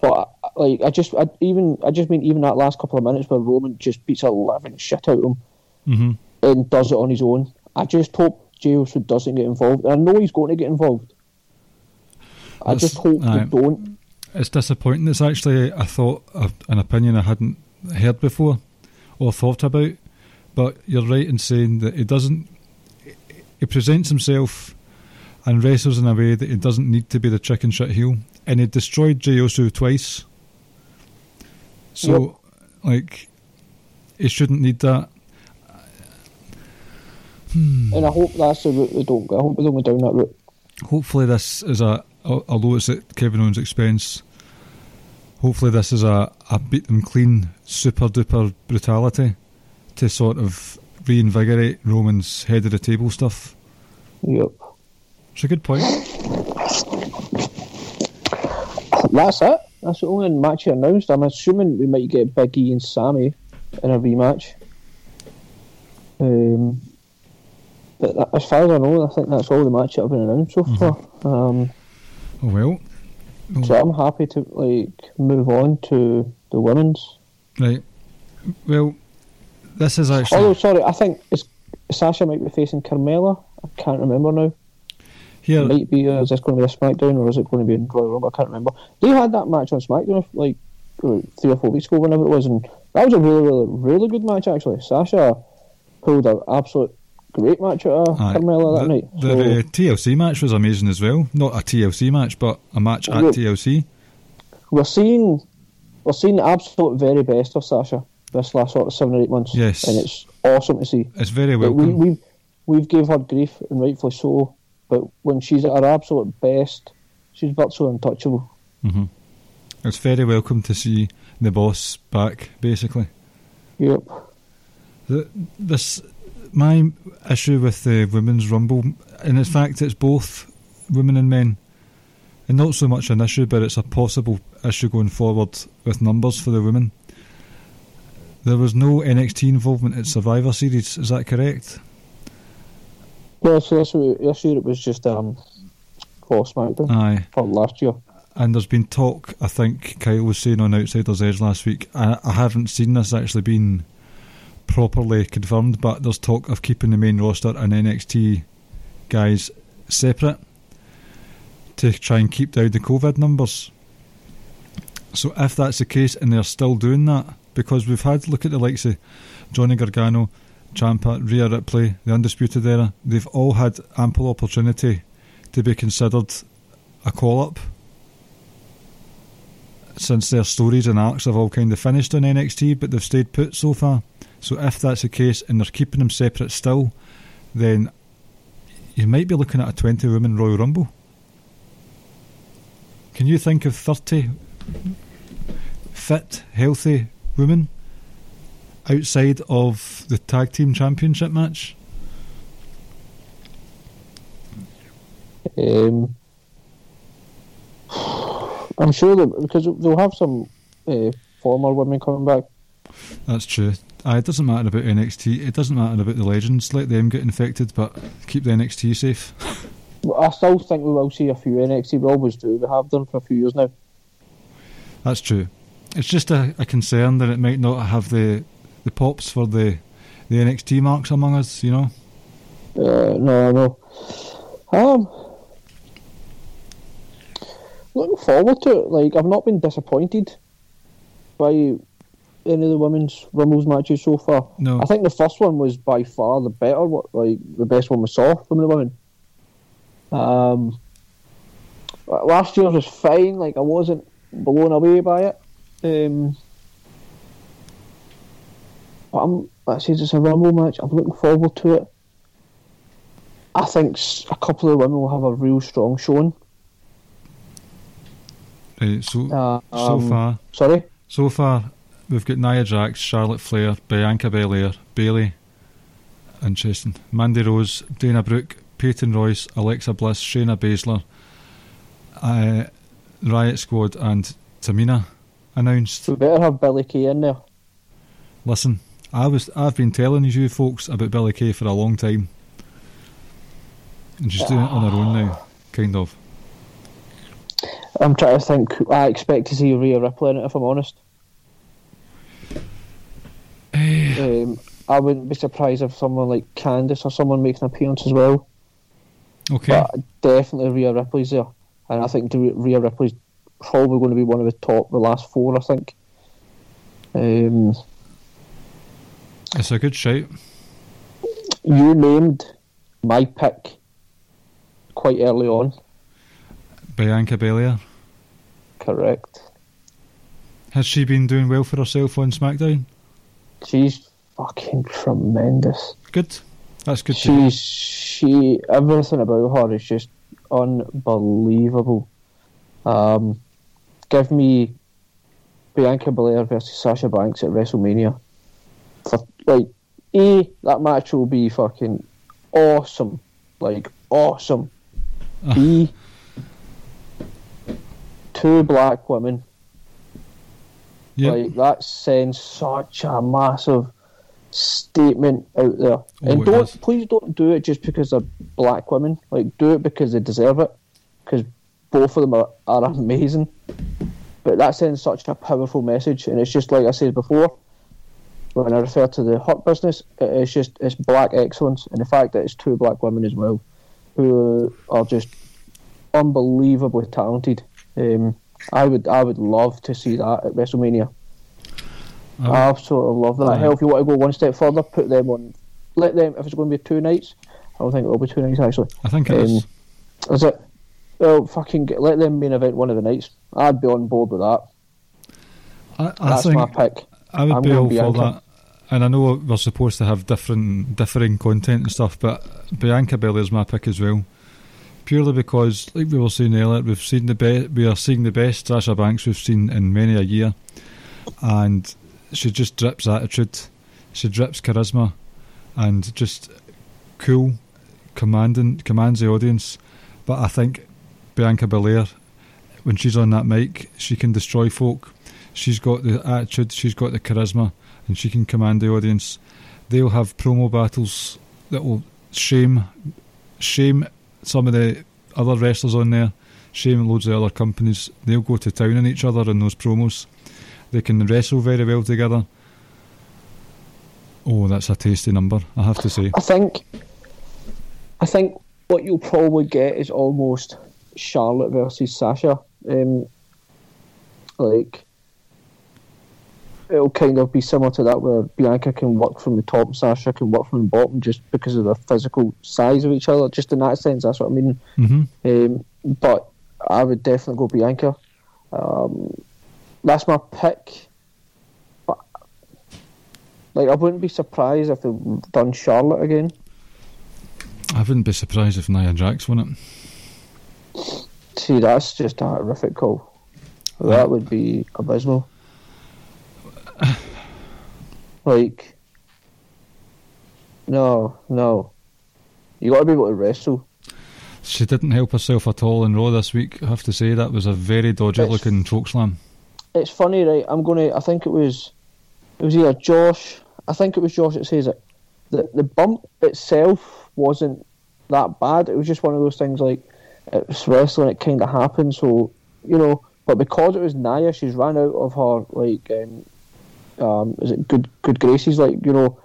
But like I just, I even, I just mean even that last couple of minutes where Roman just beats a living shit out of him Mhm. and does it on his own. I just hope Uso doesn't get involved. I know he's going to get involved. I That's- just hope aye. they don't. It's disappointing. It's actually a thought an opinion I hadn't heard before or thought about. But you're right in saying that he doesn't. He presents himself and wrestles in a way that he doesn't need to be the chicken shit heel, and he destroyed Jey Uso twice. So, like, he shouldn't need that. Hmm. And I hope that's the route they don't go. I hope they don't go down that route. Hopefully, this is a al- although it's at Kevin Owens' expense. Hopefully, this is a, a beat them clean, super duper brutality to sort of reinvigorate Roman's head of the table stuff. Yep. It's a good point. That's it. That's the only match he announced. I'm assuming we might get Big E and Sammy in a rematch. Um, but as far as I know, I think that's all the matches that have been announced so far. Um, Oh well, so I'm happy to like move on to the women's. right. Well, this is actually. Although, sorry, I think it's, Sasha might be facing Carmella. I can't remember now. Here. might be. Uh, is this going to be a SmackDown or is it going to be in Royal Rumble? I can't remember. They had that match on SmackDown like three or four weeks ago, whenever it was, and that was a really, really, really good match actually. Sasha pulled an absolute great match out of Aye. Carmella that the, night. the, uh, TLC match was amazing as well. Not a TLC match, but a match at Look. TLC. we're seeing we're seeing the absolute very best of Sasha this last sort of seven or eight months. Yes. and it's awesome to see. It's very Like, we, welcome. we've we've gave her grief and rightfully so, but when she's at her absolute best, she's virtually untouchable. hmm It's very welcome to see the boss back, basically. Yep. The, this my issue with the women's rumble, and in fact, it's both women and men, and not so much an issue, but it's a possible issue going forward with numbers for the women. There was no NXT involvement at Survivor Series. Is that correct? Yeah, so this, this year it was just um, for SmackDown Aye. for last year. And there's been talk. I think Kyle was saying on Outsiders Edge last week. I, I haven't seen this actually being properly confirmed, but there's talk of keeping the main roster and NXT guys separate to try and keep down the COVID numbers. So if that's the case, and they're still doing that, because we've had look at the likes of Johnny Gargano, Ciampa, Rhea Ripley, the Undisputed Era, they've all had ample opportunity to be considered a call up since their stories and arcs have all kind of finished on NXT, but they've stayed put so far. So if that's the case and they're keeping them separate still, then you might be looking at a 20 woman Royal Rumble. Can you think of 30 fit, healthy women outside of the tag team championship match? Um, I'm sure that because they'll have some uh, former women coming back. That's true. Aye, it doesn't matter about NXT. It doesn't matter about the legends. Let them get infected, but keep the NXT safe. I still think we will see a few NXT. We always do. We have done for a few years now. That's true. It's just a, a concern that it might not have the the pops for the the NXT marks among us. You know. Uh, no, no. Um, looking forward to it. Like I've not been disappointed by any of the women's Rumbles matches so far. No. I think the first one was by far the better, like the best one we saw from the women. Um, last year's was fine. Like I wasn't blown away by it. Um, but I'm. I say it's a Rumble match. I'm looking forward to it. I think a couple of women will have a real strong showing. Right, so Uh, so um, far, Sorry. so far, we've got Nia Jax, Charlotte Flair, Bianca Belair, Bayley, interesting, Mandy Rose, Dana Brooke, Peyton Royce, Alexa Bliss, Shayna Baszler, uh, Riot Squad, and Tamina announced. We better have Billie Kay in there. Listen, I was I've been telling you folks about Billie Kay for a long time. And she's doing it on her own now, kind of. I'm trying to think. I expect to see Rhea Ripley in it, if I'm honest. um, I wouldn't be surprised if someone like Candice or someone makes an appearance as well. Okay. But definitely Rhea Ripley's there. And I think Rhea Rhea Ripley's probably going to be one of the top, the last four, I think. Um, It's a good shout. you named my pick quite early on, Bianca Belair. correct? Has she been doing well for herself on SmackDown? She's fucking tremendous. Good. That's good. She's she everything about her is just unbelievable. Um, give me Bianca Belair versus Sasha Banks at WrestleMania. Like, a that match will be fucking awesome, like awesome. B two black women Yep. like that sends such a massive statement out there. Oh, and Oh, it don't please don't do it just because they're black women. Like do it because they deserve it. Because both of them are, are amazing. But that sends such a powerful message, and it's just like I said before. When I refer to the hot business, it's just it's black excellence, and the fact that it's two black women as well, who are just unbelievably talented. Um, I would I would love to see that at WrestleMania. I would- I absolutely love that. Yeah. Hell, if you want to go one step further, put them on. Let them. If it's going to be two nights, I don't think it'll be two nights actually. I think it is. Um, Is it? Well, fucking get, let them main event one of the nights. I'd be on board with that. I, I That's think my pick. I would I'm be all for Bianca. that. And I know we're supposed to have different, differing content and stuff, but Bianca Belair's my pick as well. Purely because, like we were saying earlier, we've seen the be- we are seeing the best Sasha Banks we've seen in many a year, and she just drips attitude, she drips charisma, and just cool, commanding, commands the audience. But I think Bianca Belair, when she's on that mic, she can destroy folk. She's got the attitude, she's got the charisma, and she can command the audience. They'll have promo battles that will shame, shame some of the other wrestlers on there, shame loads of other companies. They'll go to town on each other in those promos. They can wrestle very well together. Oh, that's a tasty number, I have to say. I think, I think what you'll probably get is almost Charlotte versus Sasha. Um, like it'll kind of be similar to that, where Bianca can work from the top, and Sasha can work from the bottom, just because of the physical size of each other. Just in that sense, that's what I mean. hmm Um, but I would definitely go Bianca. Um, that's my pick. But like, I wouldn't be surprised if they've done Charlotte again. I wouldn't be surprised if Nia Jax won it. See, that's just a horrific call. That would be abysmal. Like, no, no. You got to be able to wrestle. She didn't help herself at all in Raw this week, I have to say. That was a very dodgy It's- looking choke slam. It's funny, right? I'm gonna. I think it was. It was either Josh. I think it was Josh that says it. The the bump itself wasn't that bad. It was just one of those things like it's wrestling. It kind of happened. So you know, but because it was Nia, she's ran out of her like. Um, um, is it good good graces? Like you know,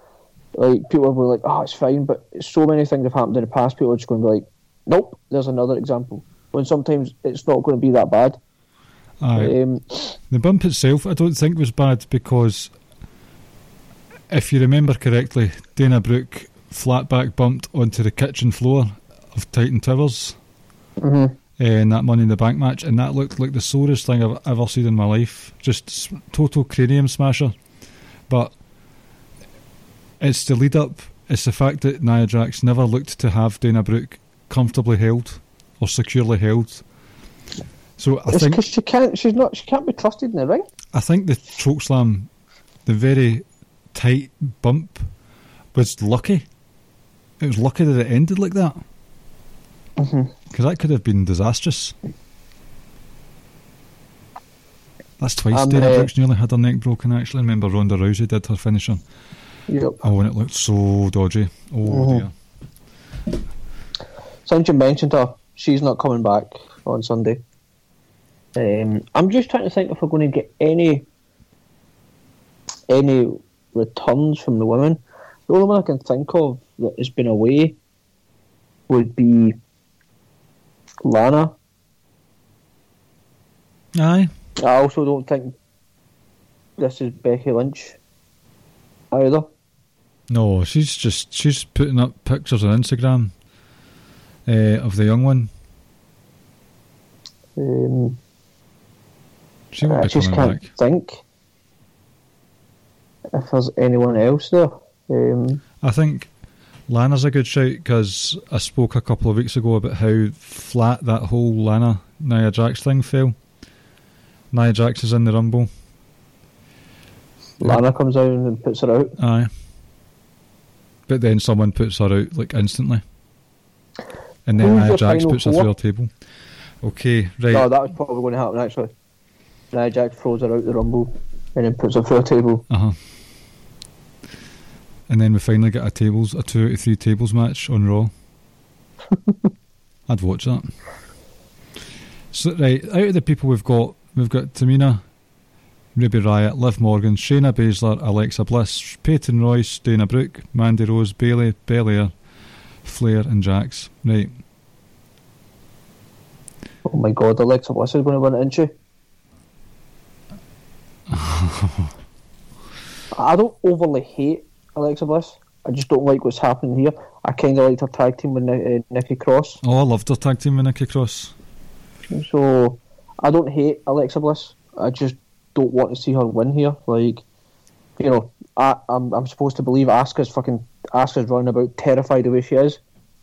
like people were like, oh, it's fine. But so many things have happened in the past. People are just going to be like, nope. There's another example. When sometimes it's not going to be that bad. Aye. Um, The bump itself, I don't think was bad because if you remember correctly, Dana Brooke flat back bumped onto the kitchen floor of Titan Towers mhm. Uh, in that Money in the Bank match, and that looked like the sorest thing I've ever seen in my life. Just total cranium smasher. But it's the lead up. It's the fact that Nia Jax never looked to have Dana Brooke comfortably held or securely held. So I It's think she can't. She's not. She can't be trusted in the ring. I think the choke slam, the very tight bump, was lucky. It was lucky that it ended like that. Mm-hmm. Because that could have been disastrous. That's twice Um, Dana uh, Brooks nearly had her neck broken, actually. Remember Ronda Rousey did her finisher. Yep. Oh, and it looked so dodgy. Oh, Mhm. dear. Since you mentioned her, she's not coming back on Sunday. Um, I'm just trying to think if we're going to get any any returns from the women. The only one I can think of that has been away would be Lana. Aye. I also don't think this is Becky Lynch either. No, she's just she's putting up pictures on Instagram uh, of the young one. Um, She won't I be just can't back. think if there's anyone else there. Um, I think Lana's a good shout because I spoke a couple of weeks ago about how flat that whole Lana Nia Jax thing fell. Nia Jax is in the Rumble. Lana comes out and puts her out. Aye. But then someone puts her out like instantly. And then Nia Jax puts her through her table. Okay, right. No, that was probably going to happen actually. Nia Jax throws her out the rumble and then puts her through a table. Uh huh. And then we finally get a tables a two out of three tables match on Raw. I'd watch that. So right, out of the people we've got, we've got Tamina, Ruby Riott, Liv Morgan, Shayna Baszler, Alexa Bliss, Peyton Royce, Dana Brooke, Mandy Rose, Bayley, Belair, Flair, and Jax. Right. Oh my god, Alexa Bliss is going to win it, isn't she? I don't overly hate Alexa Bliss. I just don't like what's happening here. I kind of liked her tag team with Ni- uh, Nikki Cross. Oh, I loved her tag team with Nikki Cross. So I don't hate Alexa Bliss. I just don't want to see her win here. Like, you know, I, I'm I'm supposed to believe Asuka's fucking Asuka's running about terrified the way she is.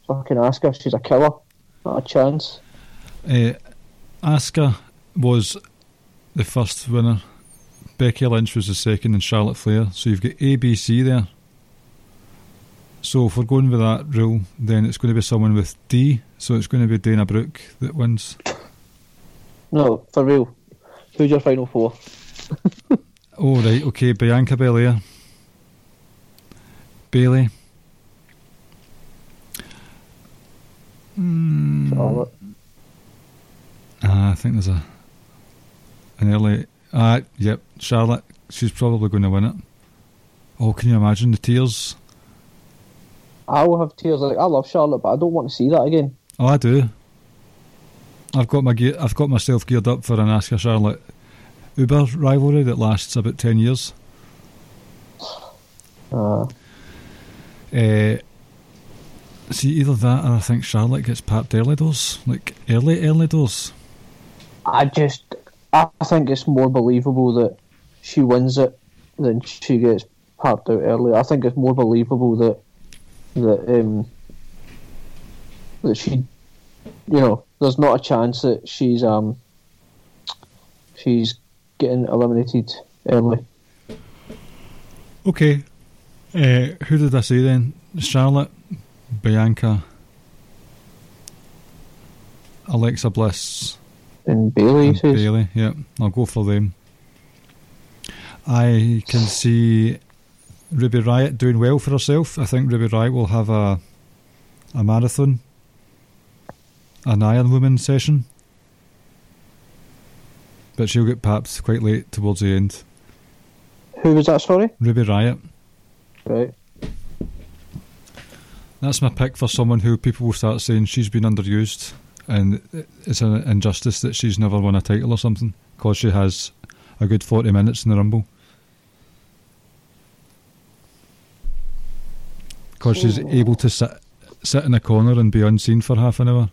Fucking Asuka, she's a killer. Not a chance. Uh, Asuka was the first winner. Becky Lynch was the second, and Charlotte Flair. So you've got A, B, C there. So if we're going with that rule, then it's going to be someone with D. So it's going to be Dana Brooke that wins. No, for real. Who's your final four? Oh right, okay. Bianca Belair, Bayley. Mm, Charlotte. Ah, I think there's a an early. Ah, yep, Charlotte. She's probably going to win it. Oh, can you imagine the tears? I will have tears. Like I love Charlotte, but I don't want to see that again. Oh, I do. I've got my gear, I've got myself geared up for an Asuka Charlotte Uber rivalry that lasts about ten years. Uh, Uh, see, either that or I think Charlotte gets papped early doors, like early, early doors. I just, I think it's more believable that she wins it than she gets papped out early. I think it's more believable that that um that she, you know, there's not a chance that she's um she's getting eliminated early. Okay. Uh, who did I say then? Charlotte, Bianca, Alexa Bliss, And Bayley and Bayley. Yeah, I'll go for them. I can see Ruby Riott doing well for herself. I think Ruby Riott will have a a marathon, an Iron Woman session, but she'll get papped quite late towards the end. "Who was that? Sorry." Ruby Riott. Right. That's my pick for someone who people will start saying she's been underused and it's an injustice that she's never won a title or something because she has a good 40 minutes in the Rumble. Because she's able to sit, sit in a corner and be unseen for half an hour.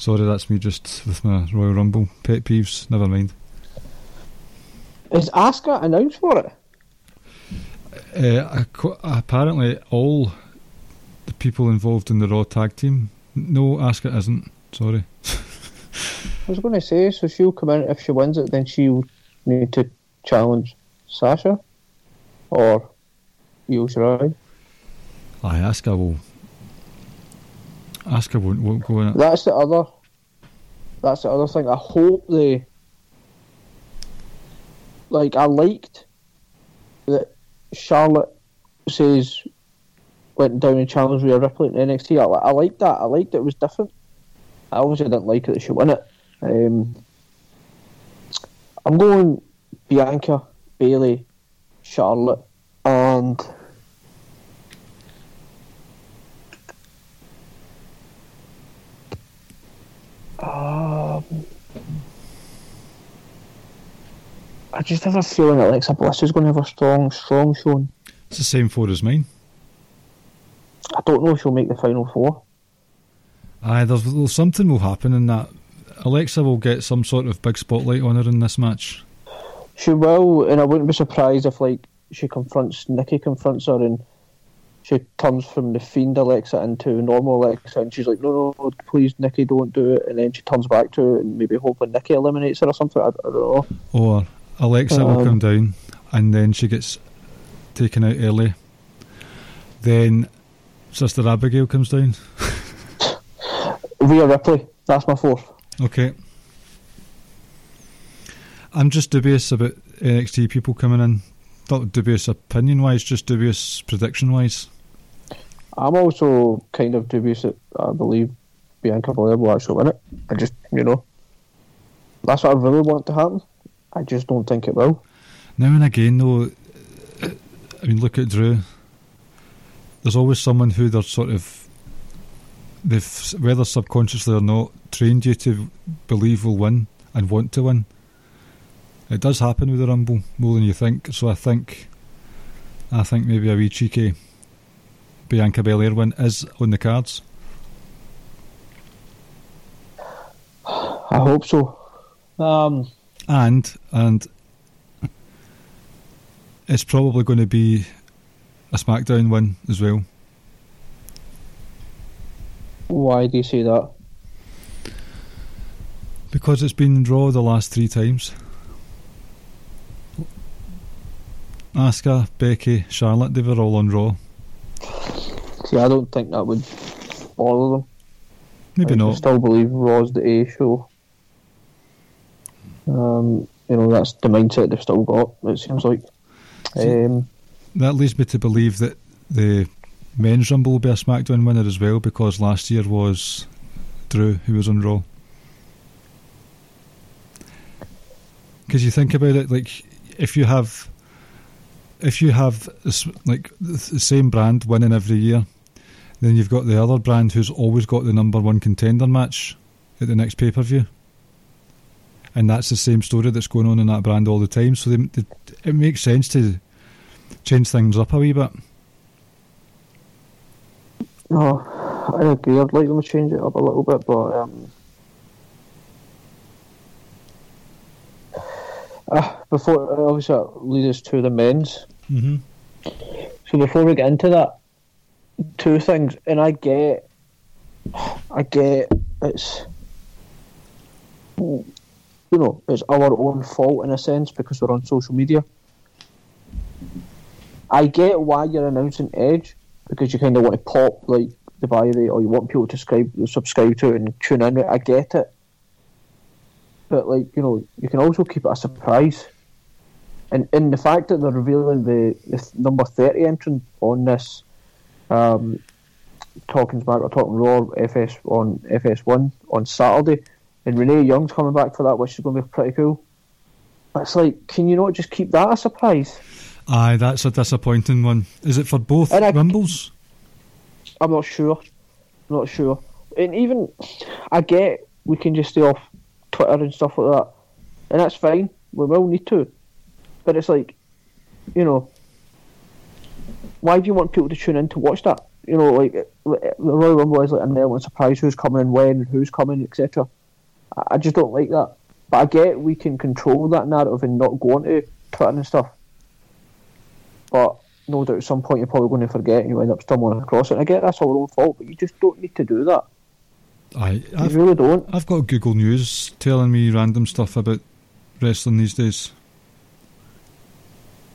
Sorry, that's me just with my Royal Rumble pet peeves. Never mind. Is Asuka announced for it? Uh, apparently, all the people involved in the Raw tag team. No, Asuka isn't. Sorry. I was going to say, so she'll come in if she wins it, then she'll need to challenge Sasha or Io Shirai. Aye, Asuka will. Asuka won't, won't go in it. That's the other. That's the other thing. I hope they. Like I liked that Charlotte says went down and challenged Rhea Ripley in NXT. I, I liked that. I liked it was different. I obviously didn't like it that she won it. Um, I'm going Bianca, Bayley, Charlotte, and um, I just have a feeling that Alexa Bliss is going to have a strong, strong showing. It's the same four as mine. I don't know if she'll make the final four. Aye, there's something will happen in that. Alexa will get some sort of big spotlight on her in this match. She will, and I wouldn't be surprised if like she confronts Nikki confronts her and she turns from the fiend Alexa into normal Alexa, and she's like, "No, no, please, Nikki, don't do it." And then she turns back to it, and maybe hoping Nikki eliminates her or something. I, I don't know. Or Alexa will Um, come down and then she gets taken out early. Then Sister Abigail comes down. Rhea Ripley, that's my fourth. Okay. I'm just dubious about NXT people coming in. Not dubious opinion wise, just dubious prediction wise. I'm also kind of dubious that I believe Bianca Belair will actually win it. I just, you know, that's what I really want to happen. I just don't think it will. Now and again, though, I mean, look at Drew. There's always someone who they're sort of, they've whether subconsciously or not, trained you to believe will win and want to win. It does happen with the Rumble more than you think. So I think, I think maybe a wee cheeky Bianca Belair win is on the cards. I hope so. Um, and and it's probably going to be a SmackDown win as well. why do you say that? Because it's been Raw the last three times. Asuka, Becky, Charlotte, they were all on Raw. See, I don't think that would bother them. Maybe I not. still believe Raw's the A show. Um, you know, that's the mindset they've still got, it seems like. Um, That leads me to believe that the men's Rumble will be a SmackDown winner as well because last year was Drew who was on Raw. Because you think about it, like if you have if you have like the the same brand winning every year, then you've got the other brand who's always got the number one contender match at the next pay per view, and that's the same story that's going on in that brand all the time. So they, they, it makes sense to change things up a wee bit. No, I agree. I'd like them to change it up a little bit, but um, uh, before obviously that leads us to the men's. Mm-hmm. So before we get into that, two things, and I get, I get it's, you know, it's our own fault in a sense because we're on social media. I get why you're announcing Edge because you kind of want to pop like the buy rate or you want people to subscribe, subscribe to it and tune in. I get it, but like you know, you can also keep it a surprise. And in the fact that they're revealing the, the number thirty entrant on this, um, talking back or talking Raw FS on FS1 on Saturday, and Renee Young's coming back for that, which is going to be pretty cool. It's like, can you not just keep that a surprise? Aye, that's a disappointing one. Is it for both And I- Rumbles? I'm not sure. I'm not sure. And even I get we can just stay off Twitter and stuff like that, and that's fine. We will need to, but it's like, you know, why do you want people to tune in to watch that? You know, like the Royal Rumble is like element of surprise who's coming and when, and who's coming, etc. I I just don't like that. But I get we can control that narrative and not go onto Twitter and stuff. But no doubt at some point you're probably going to forget and you end up stumbling across it. And I get that's all our own fault, but you just don't need to do that. You I've, really don't. I've got Google News telling me random stuff about wrestling these days.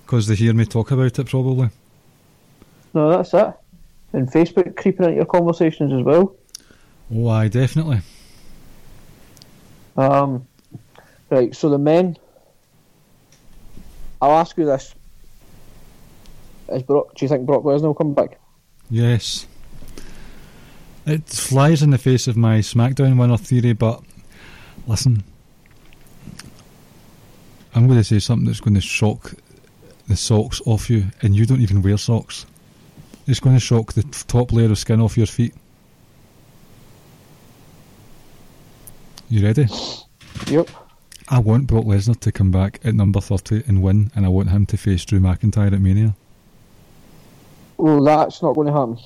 Because they hear me talk about it, probably. No, that's it. And Facebook creeping into your conversations as well. Oh, aye, definitely. Um, right, so the men. I'll ask you this: Is Brock? Do you think Brock Lesnar will come back? Yes. It flies in the face of my SmackDown winner theory, but listen, I'm going to say something that's going to shock the socks off you, and you don't even wear socks. It's going to shock the top layer of skin off your feet. You ready? Yep. I want Brock Lesnar to come back at number 30 and win, and I want him to face Drew McIntyre at Mania. Well, that's not going to happen.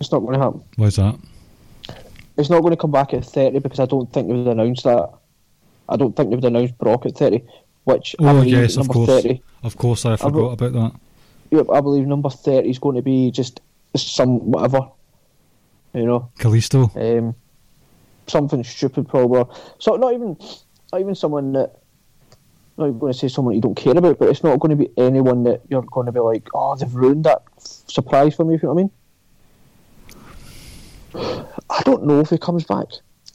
It's not going to happen. Why's that? It's not going to come back at 30 because I don't think they would announce that. I don't think they would announce Brock at 30, which I Oh, believe yes, of number course. 30. Of course, I forgot will- about that. Yep, I believe number 30 is going to be just some whatever. You know, Kalisto. um, something stupid probably. So not even, not even someone that. I'm not going to say someone you don't care about, but it's not going to be anyone that you're going to be like, oh, they've ruined that surprise for me. If you know what I mean. I don't know if he comes back,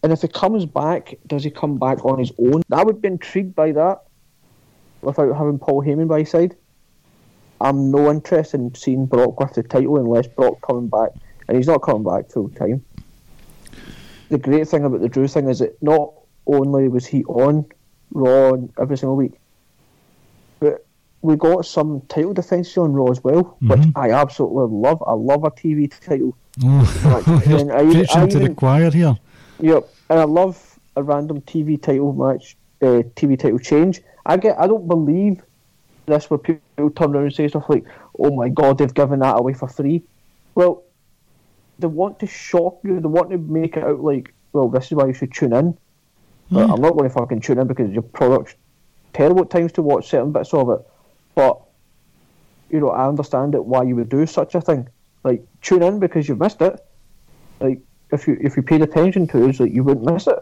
and if he comes back, does he come back on his own? I would be intrigued by that, without having Paul Heyman by his side. I'm no interest in seeing Brock with the title unless Brock coming back, and he's not coming back full time. The great thing about the Drew thing is that not only was he on Raw every single week, but we got some title defences on Raw as well, which Mhm. I absolutely love. I love a TV title. Oh, you're I preaching I to the choir here. Yep, and I love a random TV title match, uh, TV title change. I get, I don't believe this where people turn around and say stuff like, "Oh my God, they've given that away for free." Well, they want to shock you. They want to make it out like, "Well, this is why you should tune in." But hmm. I'm not going to fucking tune in because your product's terrible at times to watch certain bits of it. But you know, I understand it why you would do such a thing. Like tune in because you've missed it. Like if you if you paid attention to it, like you wouldn't miss it.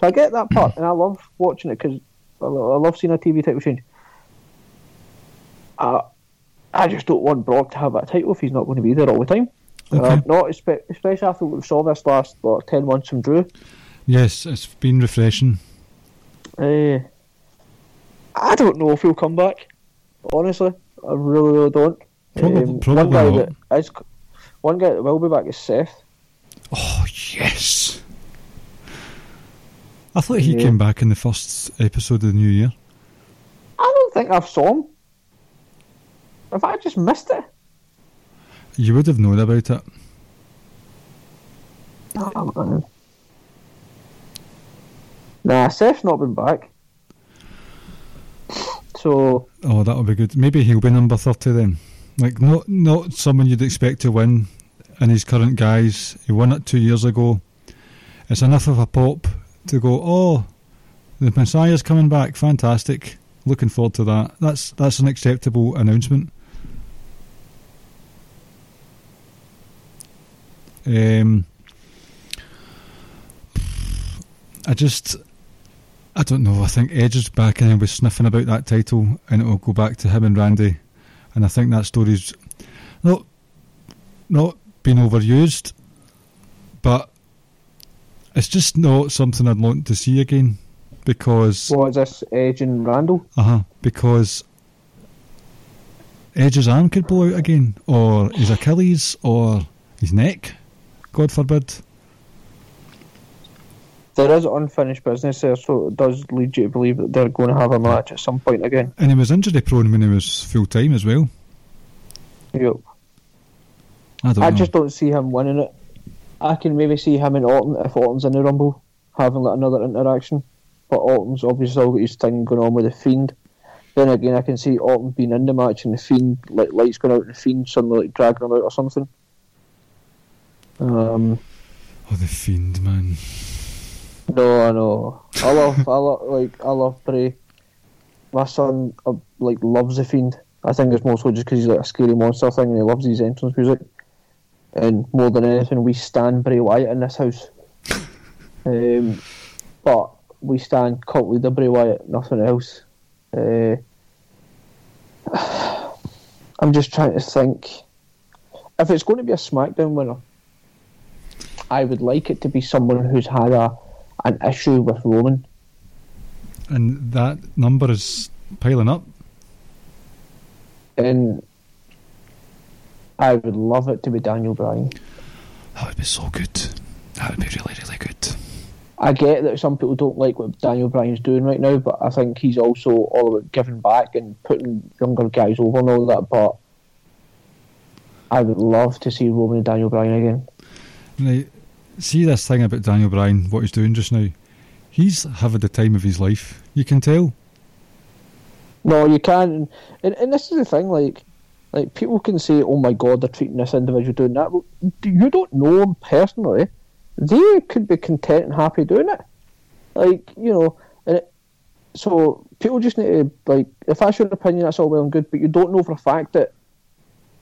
So I get that part, hmm. and I love watching it because I, love seeing a TV title change. I I just don't want Brock to have that title if he's not going to be there all the time. Okay. Uh, not espe- especially after we saw this last what ten months from Drew. Yes, it's been refreshing. Uh, I don't know if he'll come back. Honestly, I really, really don't. Probably- one probably guy not. that is, one guy that will be back is Seth. Oh, yes. I thought he Yeah. came back in the first episode of the new year. I don't think I've saw him. Have I just missed it? You would have known about it. Oh, man. Nah, Seth's not been back. So Oh, that'll be good. Maybe he'll be number thirty then. Like not not someone you'd expect to win in his current guise. He won it two years ago. It's enough of a pop to go, Oh, the Messiah's coming back, fantastic. Looking forward to that. That's that's an acceptable announcement. Um I just I don't know. I think Edge is back and be sniffing about that title, and it'll go back to him and Randy. And I think that story's not not been overused, but it's just not something I'd want to see again because what is this? Edge and Randall? uh huh because Edge's arm could blow out again, or his Achilles, or his neck. God forbid. There is unfinished business there, so it does lead you to believe that they're going to have a match at some point again. And he was injury prone when he was full time as well. Yep. I don't I just don't see him winning it. I can maybe see him and Orton if Orton's in the Rumble having like another interaction, but Orton's obviously still got his thing going on with the Fiend. Then again, I can see Orton being in the match and the Fiend like lights going out and the Fiend suddenly like dragging him out or something. Um, oh, the fiend man. no, I know. I love, I love, like, I love Bray. My son, uh, like, loves the Fiend. I think it's mostly just because he's like a scary monster thing and he loves his entrance music. And more than anything, we stand Bray Wyatt in this house. um, but we stand cult leader Bray Wyatt, nothing else. Uh, I'm just trying to think. If it's going to be a SmackDown winner, I would like it to be someone who's had a an issue with Roman. And that number is piling up. And I would love it to be Daniel Bryan. That would be so good. That would be really, really good. I get that some people don't like what Daniel Bryan's doing right now, but I think he's also all about giving back and putting younger guys over and all that. But I would love to see Roman and Daniel Bryan again. Now, see this thing about Daniel Bryan, what he's doing just now. He's having the time of his life. You can tell. No, you can, and, and this is the thing. Like, like people can say, "Oh my God, they're treating this individual doing that." Well, you don't know them personally. They could be content and happy doing it. Like you know, and it, so people just need to like. If that's your opinion, that's all well and good, but you don't know for a fact that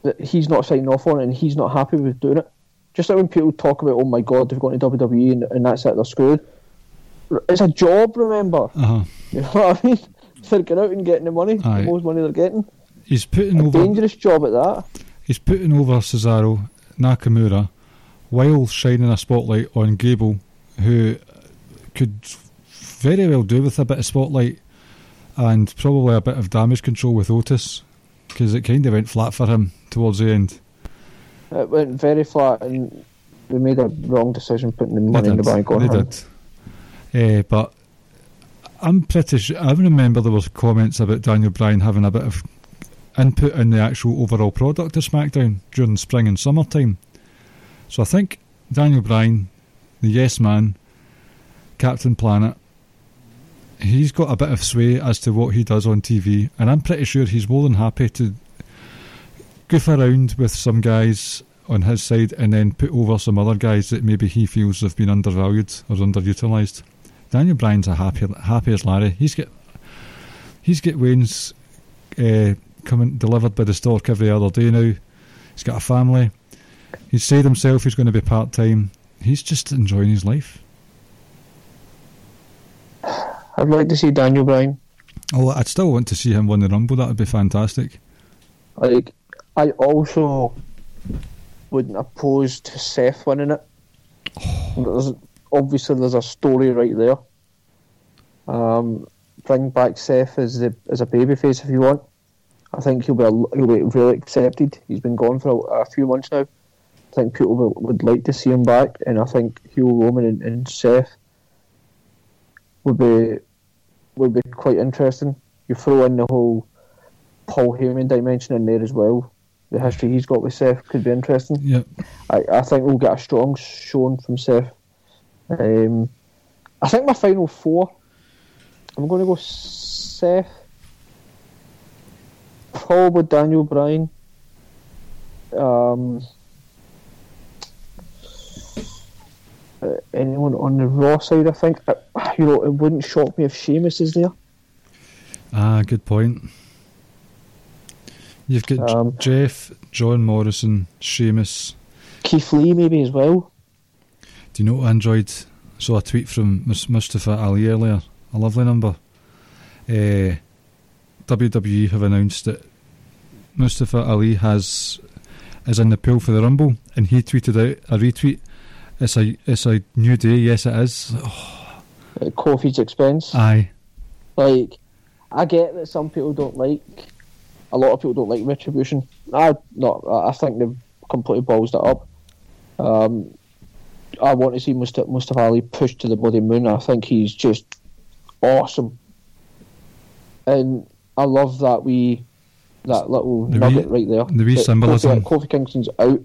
that he's not signing off on it and he's not happy with doing it. Just like when people talk about, "Oh my God, they've gone to WWE and, and that's it, they're screwed." It's a job, remember. Uh huh. You know what I mean? They're going out and getting the money, Aye. the most money they're getting. He's putting A over. dangerous job at that. He's putting over Cesaro, Nakamura, while shining a spotlight on Gable, who could very well do with a bit of spotlight and probably a bit of damage control with Otis, because it kind of went flat for him towards the end. It went very flat, and they made a wrong decision putting the money in the bank on They him. did. Eh, but I'm pretty sure. I remember there was comments about Daniel Bryan having a bit of input in the actual overall product of SmackDown during spring and summertime. So I think Daniel Bryan, the Yes Man, Captain Planet, he's got a bit of sway as to what he does on TV, and I'm pretty sure he's more than happy to goof around with some guys on his side and then put over some other guys that maybe he feels have been undervalued or underutilised. Daniel Bryan's a happy, happy as Larry. He's got he's got Wayne's uh, coming delivered by the stork every other day now. He's got a family. He's said himself he's going to be part time. He's just enjoying his life. I'd like to see Daniel Bryan. Oh, I'd still want to see him win the Rumble. That would be fantastic. Like, I also wouldn't oppose to Seth winning it. There's, obviously, there's a story right there. Um, bring back Seth as the as a babyface if you want. I think he'll be a, he'll be really accepted. He's been gone for a, a few months now. I think people will, would like to see him back, and I think Hugh Roman and, and Seth would be would be quite interesting. you throw in the whole Paul Heyman dimension in there as well. The history he's got with Seth could be interesting. Yep. I, I think we'll get a strong showing from Seth. Um, I think my final four. I'm going to go Seth, probably Daniel Bryan. Um, uh, anyone on the Raw side, I think. Uh, you know, it wouldn't shock me if Sheamus is there. Ah, good point. You've got Um, Jeff, John Morrison, Sheamus. Keith Lee maybe as well. Do you know what I enjoyed? Saw a tweet from Mustafa Ali earlier. A lovely number. Uh, WWE have announced that Mustafa Ali has is in the pool for the Rumble, and he tweeted out a retweet. It's a it's a new day. Yes, it is. At Kofi's expense. Aye. Like, I get that some people don't like. A lot of people don't like retribution. I not. I think they've completely balls that up. Um, I want to see Mustafa, Mustafa Ali pushed to the bloody moon. I think he's just awesome, and I love that we that little The wee- nugget right there. the wee symbolism. Kofi, Kofi Kingston's out,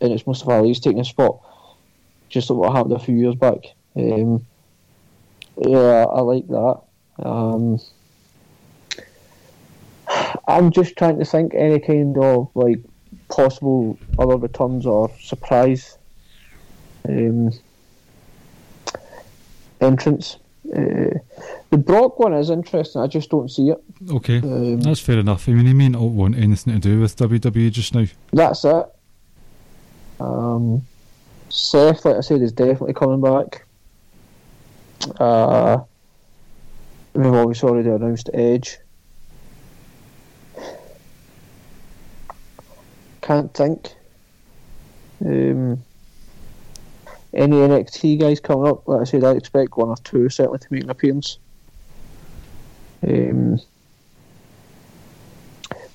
and it's Mustafa Ali's taking a spot. Just like what happened a few years back. Um, yeah, I like that. Um, I'm just trying to think any kind of like possible other returns or surprise um, entrance. Uh, the Brock one is interesting. I just don't see it. Okay, Um, that's fair enough. I mean, he may not want anything to do with WWE just now. That's it. Um, Seth, like I said, is definitely coming back. Uh, we've obviously already announced Edge. Can't think. Um, any NXT guys coming up? Like I said, I expect one or two certainly to make an appearance. Um,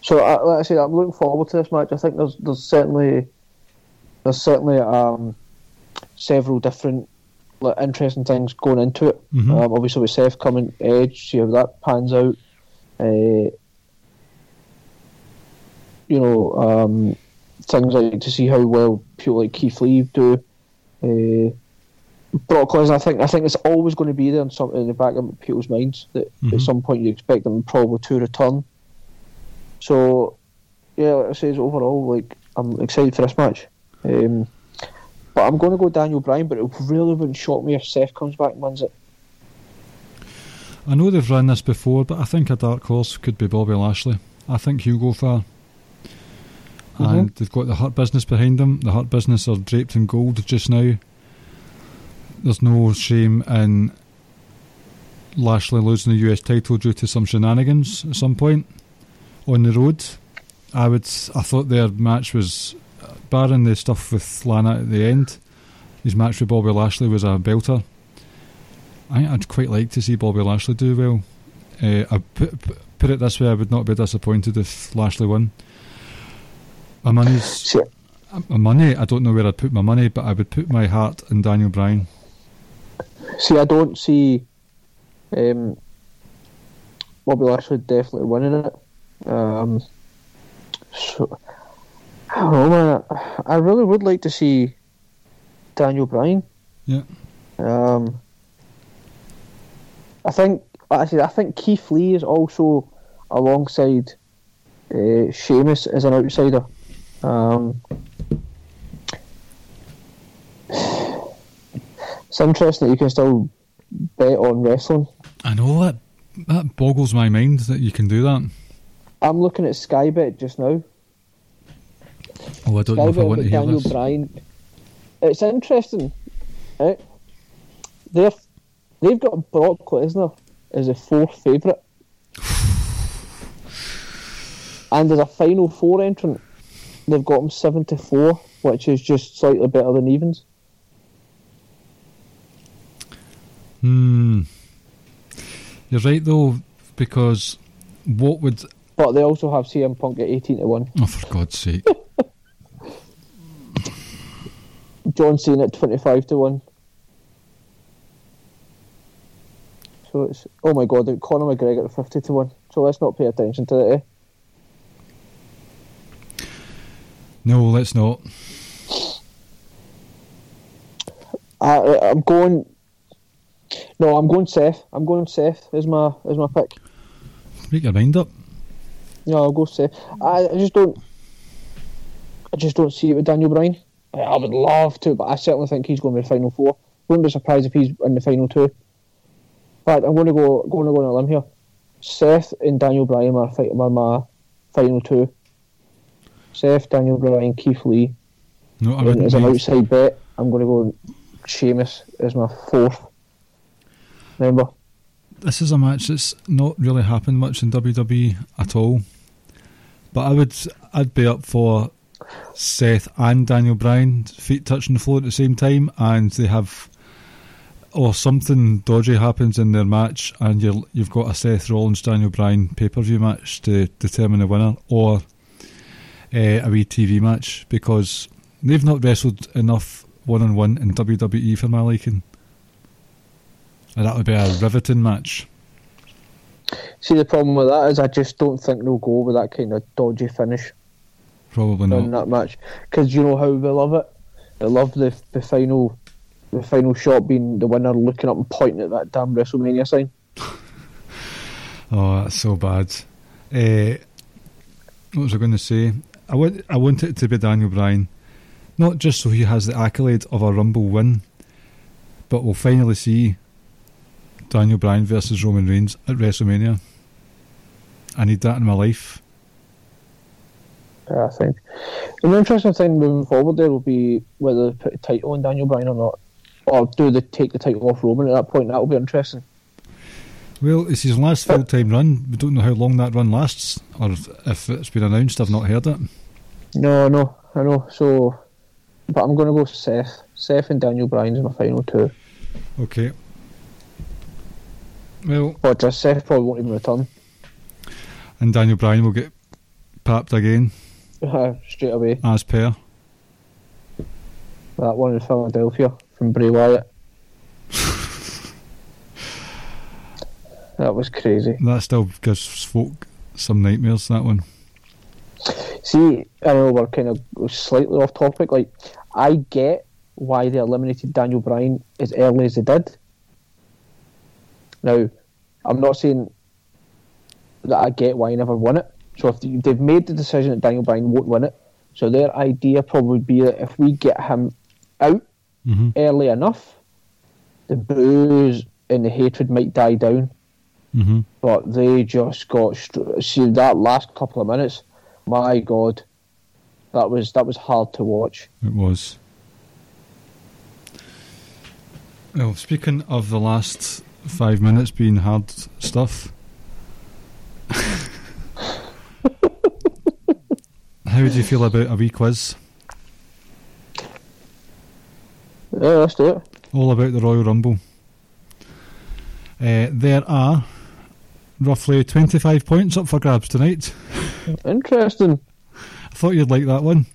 so, I, like I said, I'm looking forward to this match. I think there's there's certainly there's certainly um, several different like, interesting things going into it. Mhm. Um, obviously, with Seth coming, Edge, see how that pans out. Uh, you know, um, things like to see how well people like Keith Lee do. Uh, Brock Lesnar, I think I think it's always going to be there in some in the back of people's minds that Mhm. at some point you expect them probably to return. So, yeah, like I says overall, like I'm excited for this match. Um, but I'm going to go Daniel Bryan, but it really wouldn't shock me if Seth comes back and wins it. I know they've run this before, but I think a dark horse could be Bobby Lashley. I think he'll go far. And they've got the Hurt Business behind them. The Hurt Business are draped in gold just now. There's no shame in Lashley losing the US title due to some shenanigans at some point on the road. I would. I thought their match was, barring the stuff with Lana at the end, his match with Bobby Lashley was a belter. I think I'd quite like to see Bobby Lashley do well. Uh, I put, put- it this way: I would not be disappointed if Lashley won. My money's See, my money. I don't know where I'd put my money, but I would put my heart in Daniel Bryan. See, I don't see um, Bobby Lashley definitely winning it. Um, so, I don't know, man. I really would like to see Daniel Bryan. Yeah. Um, I think actually, I think Keith Lee is also alongside uh, Sheamus as an outsider. Um, it's interesting that you can still bet on wrestling. I know that that boggles my mind that you can do that. I'm looking at Sky Bet just now. Oh, I don't know if I want to with hear Daniel this. Bryan. It's interesting. Right? They're, they've got Brock Lesnar as a fourth favourite. and as a final four entrant, they've got him 74, which is just slightly better than evens. Hmm. You're right though, because what would? But they also have CM Punk at 18 to 1. Oh, for God's sake! John Cena at 25 to 1. So it's, oh my god, Conor McGregor at 50 to 1. so let's not pay attention to it. Eh? No, let's not. I, I'm going. No, I'm going Seth. I'm going Seth as my as my pick. Make your mind up. Yeah, I'll go Seth. I, I just don't. I just don't see it with Daniel Bryan. I, I would love to, but I certainly think he's going to be final four. Wouldn't be surprised if he's in the final two. But I'm going to go going to go on a limb here. Seth and Daniel Bryan are, fight, are my final two. Seth, Daniel Bryan, Keith Lee. No, I wouldn't. as an outside bet, I'm going to go Sheamus as my fourth. Remember? This is a match that's not really happened much in WWE at all. But I would, I'd be up for Seth and Daniel Bryan feet touching the floor at the same time, and they have, or something dodgy happens in their match, and you're, you've got a Seth Rollins Daniel Bryan pay per view match to determine the winner, or uh, a wee TV match because they've not wrestled enough one on one in WWE for my liking. And that would be a riveting match. See, the problem with that is I just don't think they'll go with that kind of dodgy finish Probably not. in that match because you know how they love it. They love the the final the final shot being the winner looking up and pointing at that damn WrestleMania sign. Oh, that's so bad. Uh, what was I going to say? I want, I want it to be Daniel Bryan, not just so he has the accolade of a Rumble win, but we'll finally see Daniel Bryan versus Roman Reigns at WrestleMania. I need that in my life. Yeah, I think. An interesting thing moving forward there will be whether they put a title on Daniel Bryan or not. Or do they take the title off Roman at that point? That will be interesting. Well, it's his last full time run. We don't know how long that run lasts, or if it's been announced. I've not heard it. No, no, I know. So, but I'm going to go Seth. Seth and Daniel Bryan's my final two. Okay. Well, But just Seth probably won't even return and Daniel Bryan will get papped again, straight away. as per. That one in Philadelphia from Bray Wyatt. that was crazy. That still gives folk some nightmares, that one. See, I know we're kind of slightly off topic. Like, I get why they eliminated Daniel Bryan as early as they did. Now, I'm not saying that I get why he never won it. So if they've made the decision that Daniel Bryan won't win it, so their idea probably would be that if we get him out hmm early enough, the booze and the hatred might die down. hmm But they just got see that last couple of minutes. My God, that was that was hard to watch. It was. Well, speaking of the last five minutes being hard stuff, how do you feel about a wee quiz? Yeah, let's do it. All about the Royal Rumble. Uh, there are roughly 25 points up for grabs tonight. Interesting. I thought you'd like that one.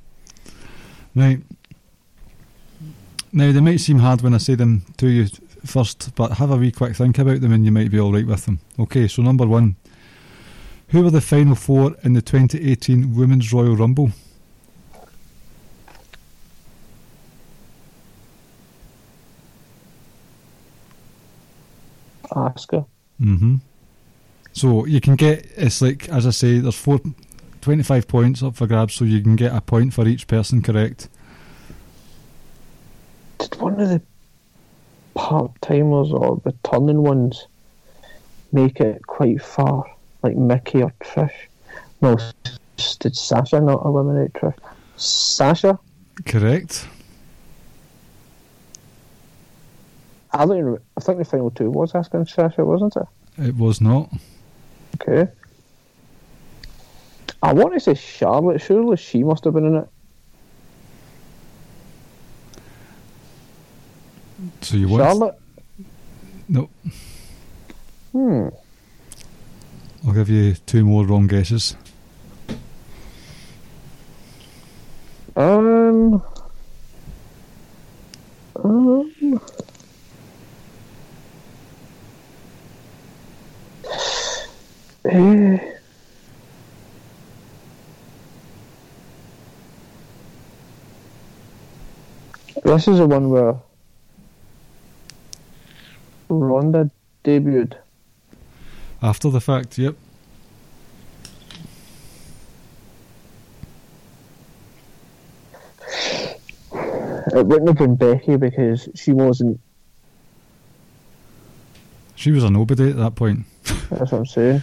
Right. Now, they might seem hard when I say them to you first, but have a wee quick think about them and you might be alright with them. Okay, so number one. Who were the final four in the 2018 Women's Royal Rumble? Asuka. hmm So you can get, it's like, as I say, there's four, 25 points up for grabs, so you can get a point for each person correct. Did one of the part timers or returning ones make it quite far, like Mickey or Trish? No, did Sasha not eliminate Trish? Sasha? Correct. I don't. Even, I think the final two was Asuka and Sasha, wasn't it? It was not. Okay. I want to say Charlotte. Surely she must have been in it. So you what? Charlotte? Nope. Hmm. I'll give you two more wrong guesses. Um. Um. This is the one where Ronda debuted. After the fact, yep. It wouldn't have been Becky because she wasn't. She was a nobody at that point. That's what I'm saying.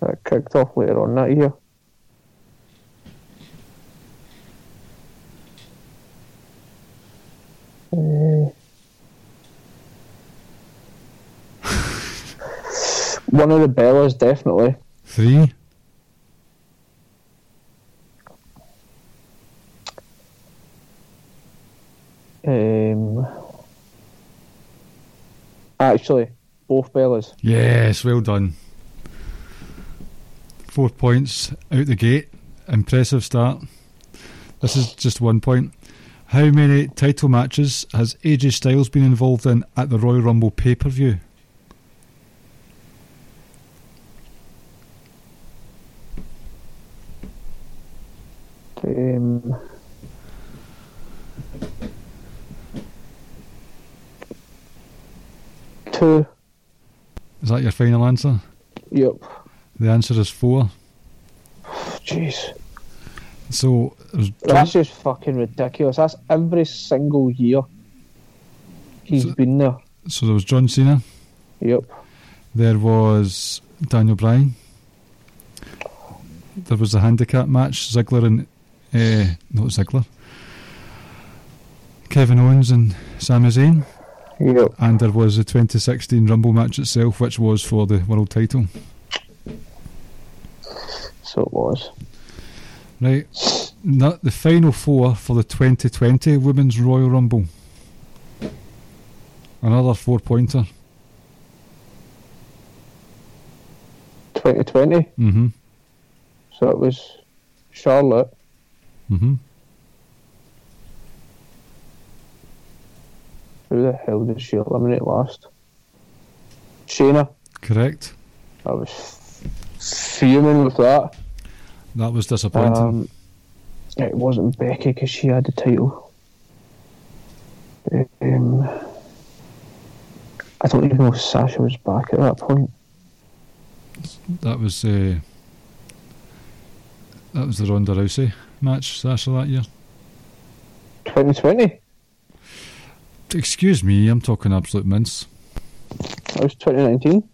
That kicked off later on that year. One of the Bellas, definitely. Three. Um, actually, both Bellas. Yes, well done. Four points out the gate. Impressive start. This is just one point. How many title matches has AJ Styles been involved in at the Royal Rumble pay per view? Um, two. Is that your final answer? Yep. The answer is four. Jeez. So, That's just fucking ridiculous. That's every single year he's So- been there. so there was John Cena. Yep. There was Daniel Bryan. There was a handicap match, Ziggler and uh, not Ziggler, Kevin Owens and Sami Zayn, Yep. and there was the 2016 Rumble match itself, which was for the world title. So it was. Right, not the final four for the 2020 Women's Royal Rumble. Another four pointer. 2020. Mm-hmm. So it was Charlotte, Mm-hmm. Who the hell did she eliminate last? Shayna. Correct. I was fuming with that. That was disappointing. Um, it wasn't Becky because she had the title. Um, I don't even know if Sasha was back at that point. That was uh, that was the Ronda Rousey match, Sasha, that year. 2020? Excuse me, I'm talking absolute mince. That was 2019.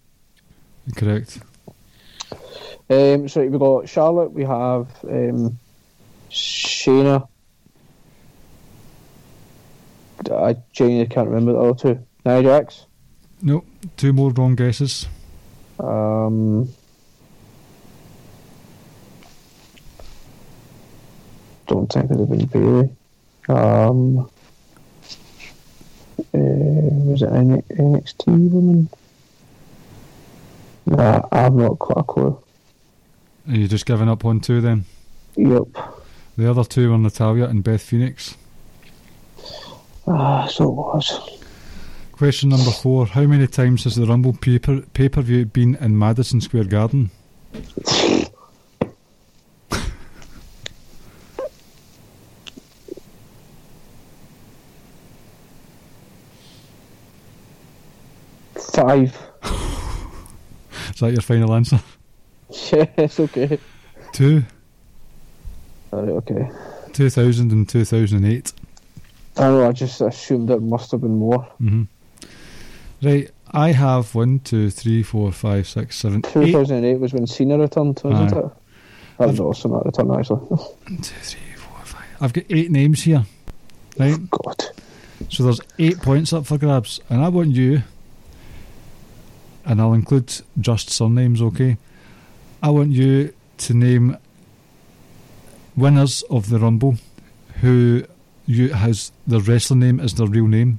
Correct. Um, so we've got Charlotte, we have um, Shayna. I genuinely can't remember the other two. Nia Jax. Nope, two more wrong guesses. Um, don't think it would have been Bayley. Um, was it NXT woman? Nah, I've not got a clue. Are you just giving up on two then? Yep. The other two were Natalya and Beth Phoenix. Ah, so it was. Question number four How many times has the Rumble paper pay per view been in Madison Square Garden? Five. Is that your final answer? yes, okay. Two, Alright, okay. 2000 and 2008. I know, I just assumed it must have been more. hmm Right, I have one, two, three, four, five, six, seven, eight. 2008 was when Cena returned, wasn't Aye. it? That was awesome, that return, actually. One, two, three, four, five. I've got eight names here. Right? God. So there's eight points up for grabs, and I want you, and I'll include just surnames, okay? I want you to name winners of the Rumble who you has their wrestling name as their real name.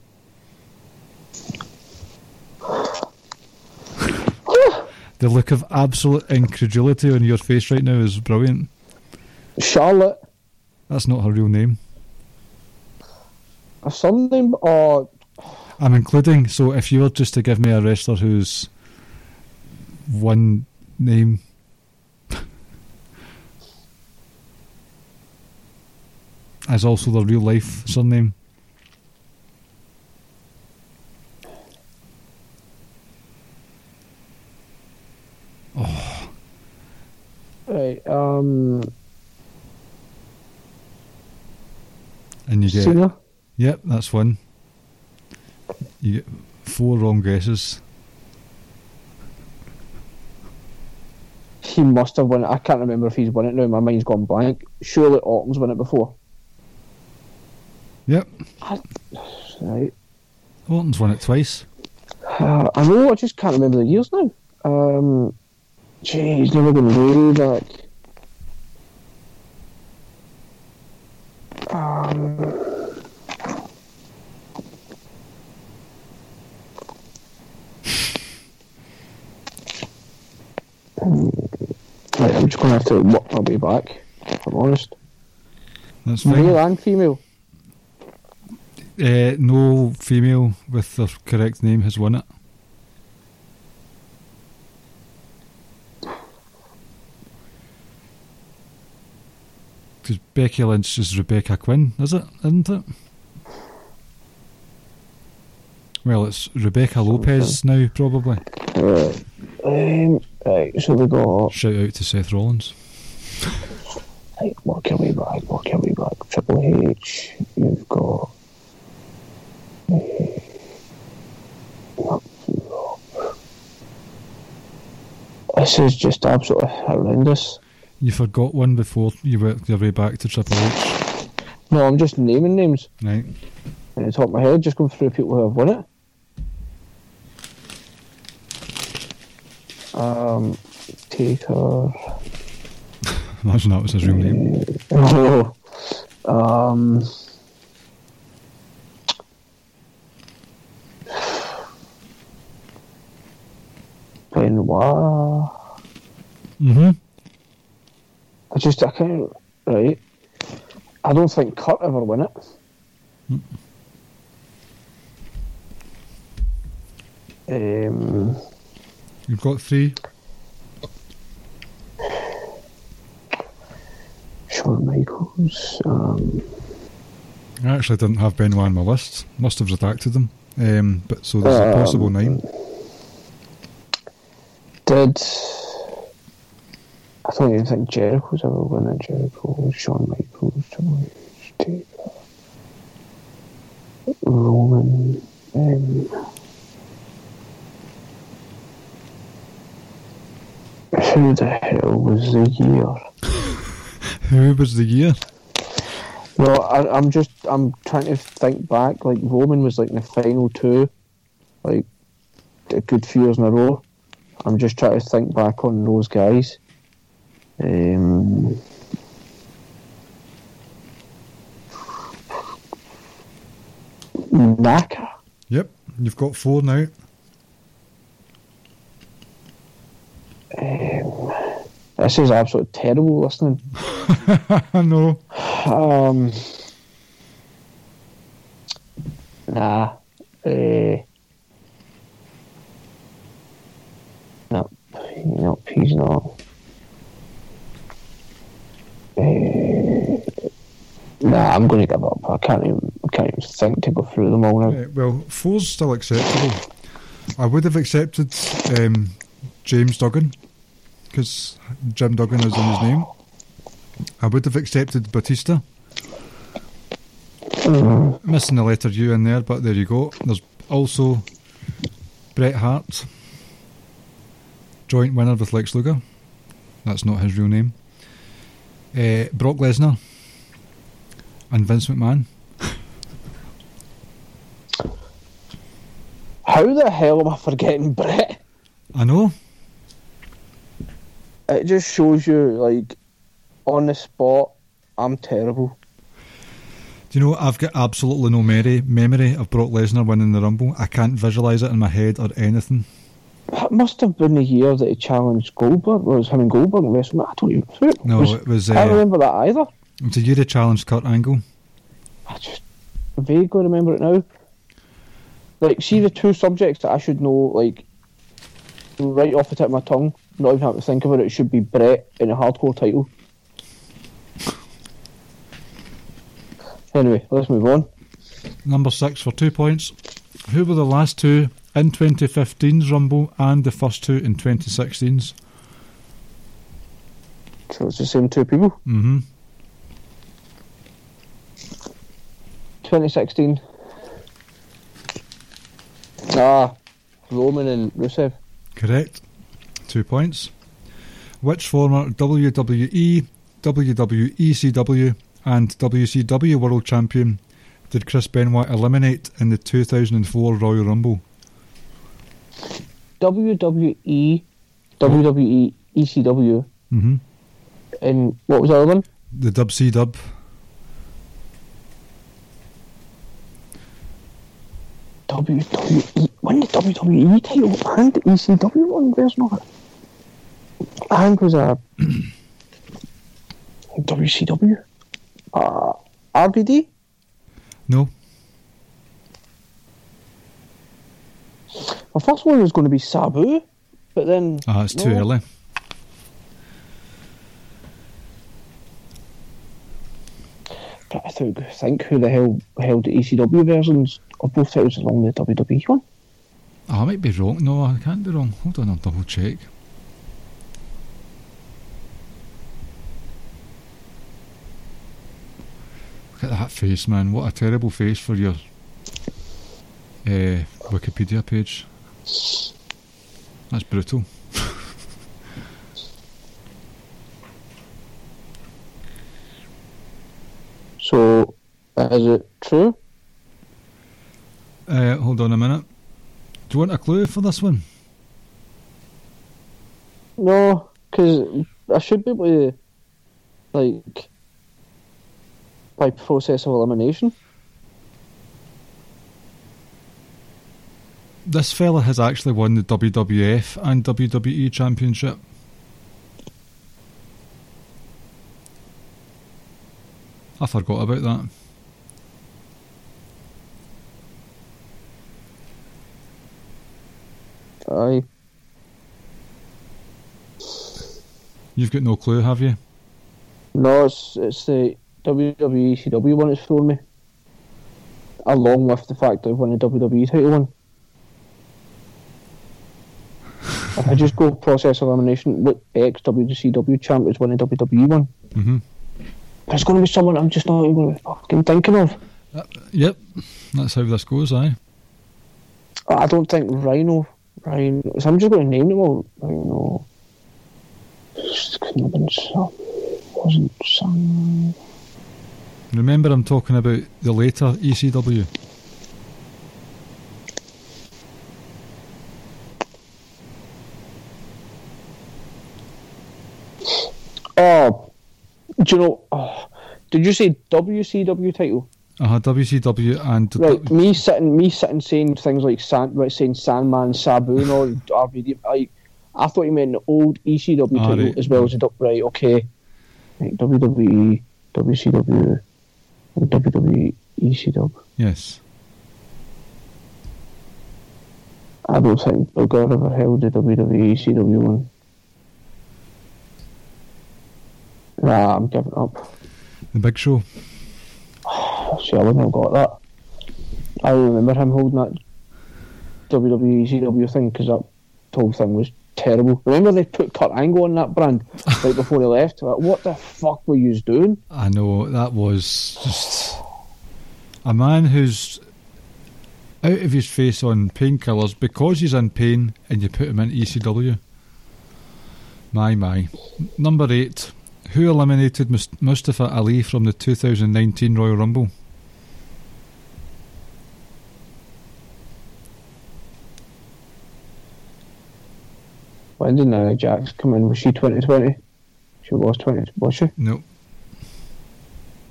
the look of absolute incredulity on your face right now is brilliant. Charlotte, That's not her real name. a surname or I'm including, so if you were just to give me a wrestler who's one name. as also the real life surname. Right. Um. And you get. Yep, that's one. You get four wrong guesses. He must have won it. I can't remember if he's won it now. My mind's gone blank. Surely Orton's won it before. Yep, Right. Orton's won it twice. Uh, I know. I just can't remember the years now. Um. Jeez, never been way back. Um. Right, I'm just going to work my way back, if I'm honest. That's Male and female. Uh, no female with the correct name has won it. Because Becky Lynch is Rebecca Quin, is it? Isn't it? Well, it's Rebecca Lopez now, probably. Um, right, so we got. Shout out to Seth Rollins. Right, work your way back, work your way back. Triple H, you've got. Eh, this is just absolutely horrendous. You forgot one before you worked your way back to Triple H. No, I'm just naming names Right. at the top of my head, just going through people who have won it. Um, Taker. Imagine that was his real name. Oh, um, Benoit. Mm-hmm. I just I can't right. I don't think Kurt ever win it. Um, You've got three. Shawn Michaels. Um, I actually didn't have Benoit on my list. Must have redacted them. Um, but so there's a Um, possible nine. did I don't even think Jericho's ever won it. Jericho, Shawn Michaels, Triple Roman. Um, who the hell was the year? Who was the year? Well, I, I'm just I'm trying to think back. Like Roman was like in the final two, like a good few years in a row. I'm just trying to think back on those guys. Um, Naka. Yep, you've got four now. This is absolutely terrible listening. I know. Um, nah. Uh, no, no, he's not. Uh, nah, I'm going to give up. I can't even, I can't even think to go through them all now. Uh, well, four's still acceptable. I would have accepted um, James Duggan because Jim Duggan is in his name. I would have accepted Batista. Missing the letter U in there, but there you go. There's also Bret Hart, joint winner with Lex Luger. That's not his real name. Uh, Brock Lesnar and Vince McMahon. How the hell am I forgetting Bret? I know. It just shows you, like, on the spot, I'm terrible. Do you know I've got absolutely no memory memory of Brock Lesnar winning the Rumble. I can't visualise it in my head or anything. That must have been the year that he challenged Goldberg. Well, it was him and Goldberg in WrestleMania. I don't even. it No, was- it was. I can't Uh, remember that either. Did you a year he challenged Kurt Angle. I just vaguely remember it now. Like, see the two subjects that I should know, like, right off the tip of my tongue, not even have to think about it, it should be Bret in a hardcore title. Anyway, let's move on. Number six for two points. Who were the last two in 2015's Rumble and the first two in 2016's? So it's the same two people. Mm-hmm. 2016. Ah, Roman and Rusev. Correct. Two points. Which former WWE, WWECW, and WCW World Champion did Chris Benoit eliminate in the 2004 Royal Rumble? WWE, WWE, ECW, Mm-hmm. and what was the other one? The Dub C Dub. WWE. When the WWE title and the ECW one, there's not. I think it was a WCW. Uh, RVD? No. My first one was going to be Sabu, but then. Oh, it's too no. early. But I think, think who the hell held the ECW versions of both titles along with the WWE one. Oh, I might be wrong. No, I can't be wrong. Hold on, I'll double check. That face, man. What a terrible face for your uh, Wikipedia page. That's brutal. So, is it true? Uh, hold on a minute. Do you want a clue for this one? No, because I should be able to, like, by process of elimination. This fella has actually won the WWF and WWE Championship. I forgot about that. Aye. You've got no clue, have you? No, it's it's the WWE CW one that's thrown me. Along with the fact that I've won the WWE title one. if I just go process elimination, what ex WCW champ is winning WWE one? hmm There's going to be someone I'm just not even going to be fucking thinking of. Yep, that's how this goes, aye. I don't think Rhino. Rhino. So I'm just going to name them all. Rhino. Just couldn't have been some. Wasn't some. Remember, I'm talking about the later ECW. Oh, do you know? Oh, did you say WCW title? Uh huh. WCW and Right, me sitting, me sitting saying things like right, saying Sandman, Sabu, and all RVD. I, I thought you meant the old ECW Ah, title right. as well as the right. Okay, right, WWE, WCW, WWE, ECW. yes. I don't think Booker ever held the WWE, ECW one. Nah, I'm giving up. The Big Show. See, I wouldn't have got that. I remember him holding that WWE CW thing because that whole thing was terrible. Remember they put Kurt Angle on that brand right before he left? Like, what the fuck were you doing? I know that was just a man who's out of his face on painkillers because he's in pain, and you put him in ECW. My my. Number eight. Who eliminated Mustafa Ali from the 2019 Royal Rumble? When did Nia Jax come in? Was she 2020? She was 20, was she? No,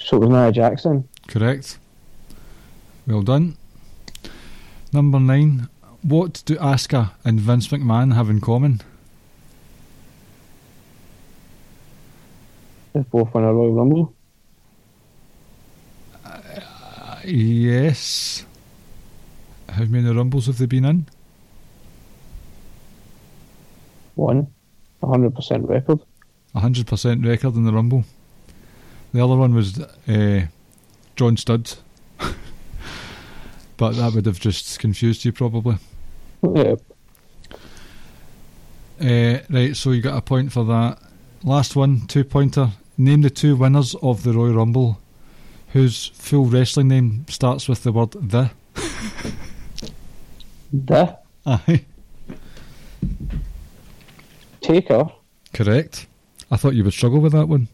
So it was Nia Jax and. correct. Well done. Number nine. What do Asuka and Vince McMahon have in common? They both won a Royal Rumble. Uh, yes. How many Rumbles have they been in? One. 100% record. A hundred percent record in the Rumble. The other one was uh, John Studd. but that would have just confused you probably. Yeah. Uh, right, so you got a point for that. Last one, two pointer. Name the two winners of the Royal Rumble whose full wrestling name starts with the word the. The Aye. Taker. Correct. I thought you would struggle with that one.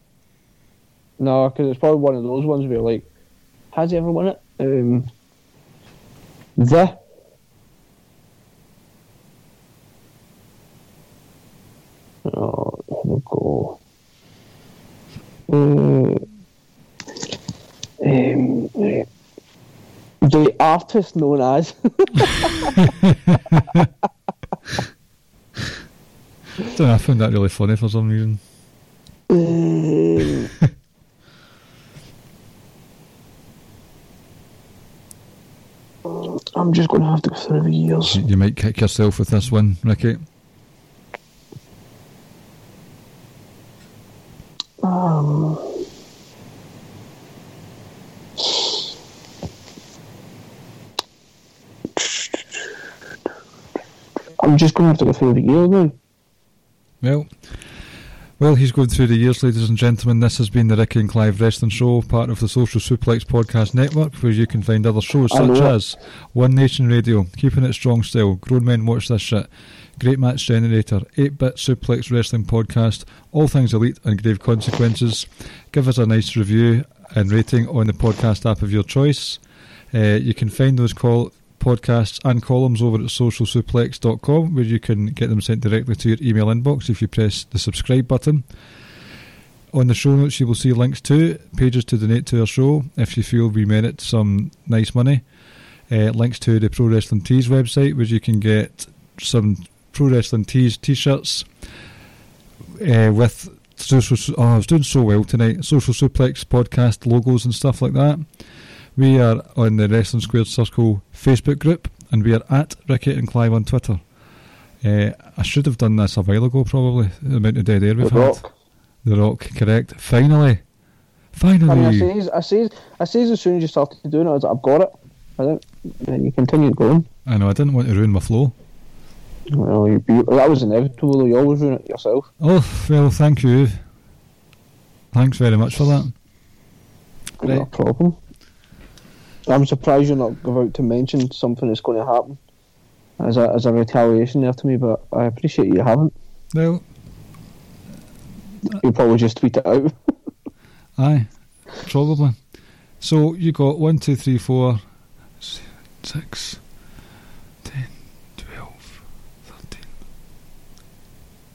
No, because it's probably one of those ones where like, has he ever won it? Um, the Oh, go. Uh, um, eh, the artist known as Don't know, I found that really funny for some reason. I'm just going to have to go through the years. You might kick yourself with this one, Ricky. Um, I'm just going to have to go through the years now. Well, well, he's going through the years, ladies and gentlemen. This has been the Ricky and Clive Wrestling Show, part of the Social Suplex Podcast Network, where you can find other shows such as One Nation Radio, Keeping It Strong Still, Grown Men Watch This Shit, Great Match Generator, 8 Bit Suplex Wrestling Podcast, All Things Elite and Grave Consequences. Give us a nice review and rating on the podcast app of your choice. Uh, you can find those call podcasts and columns over at socialsuplex.com where you can get them sent directly to your email inbox if you press the subscribe button. On the show notes, you will see links to pages to donate to our show if you feel we merit some nice money. Uh, links to the Pro Wrestling Tees website where you can get some Pro Wrestling Tees t shirts uh, with social. Oh, I was doing so well tonight. Social Suplex podcast logos and stuff like that. We are on the Wrestling Squared Circle Facebook group, and we are at Ricky and Clive on Twitter. Uh, I should have done this a while ago, probably. The amount of dead air we've had. Rock. The Rock, correct. Finally, I mean, I finally. says, I says, I says as soon as you started doing it, I was like, I've got it. I didn't, then you continued going. I know I didn't want to ruin my flow. Well, you, you, that was inevitable. though. You always ruin it yourself. Oh well, thank you. Thanks very much for that. No Right. problem. I'm surprised you're not about to mention something that's going to happen as a as a retaliation there to me, but I appreciate you haven't. Well, You'll probably just tweet it out. aye, probably. So you got one, two, three, four, six, ten, twelve, thirteen,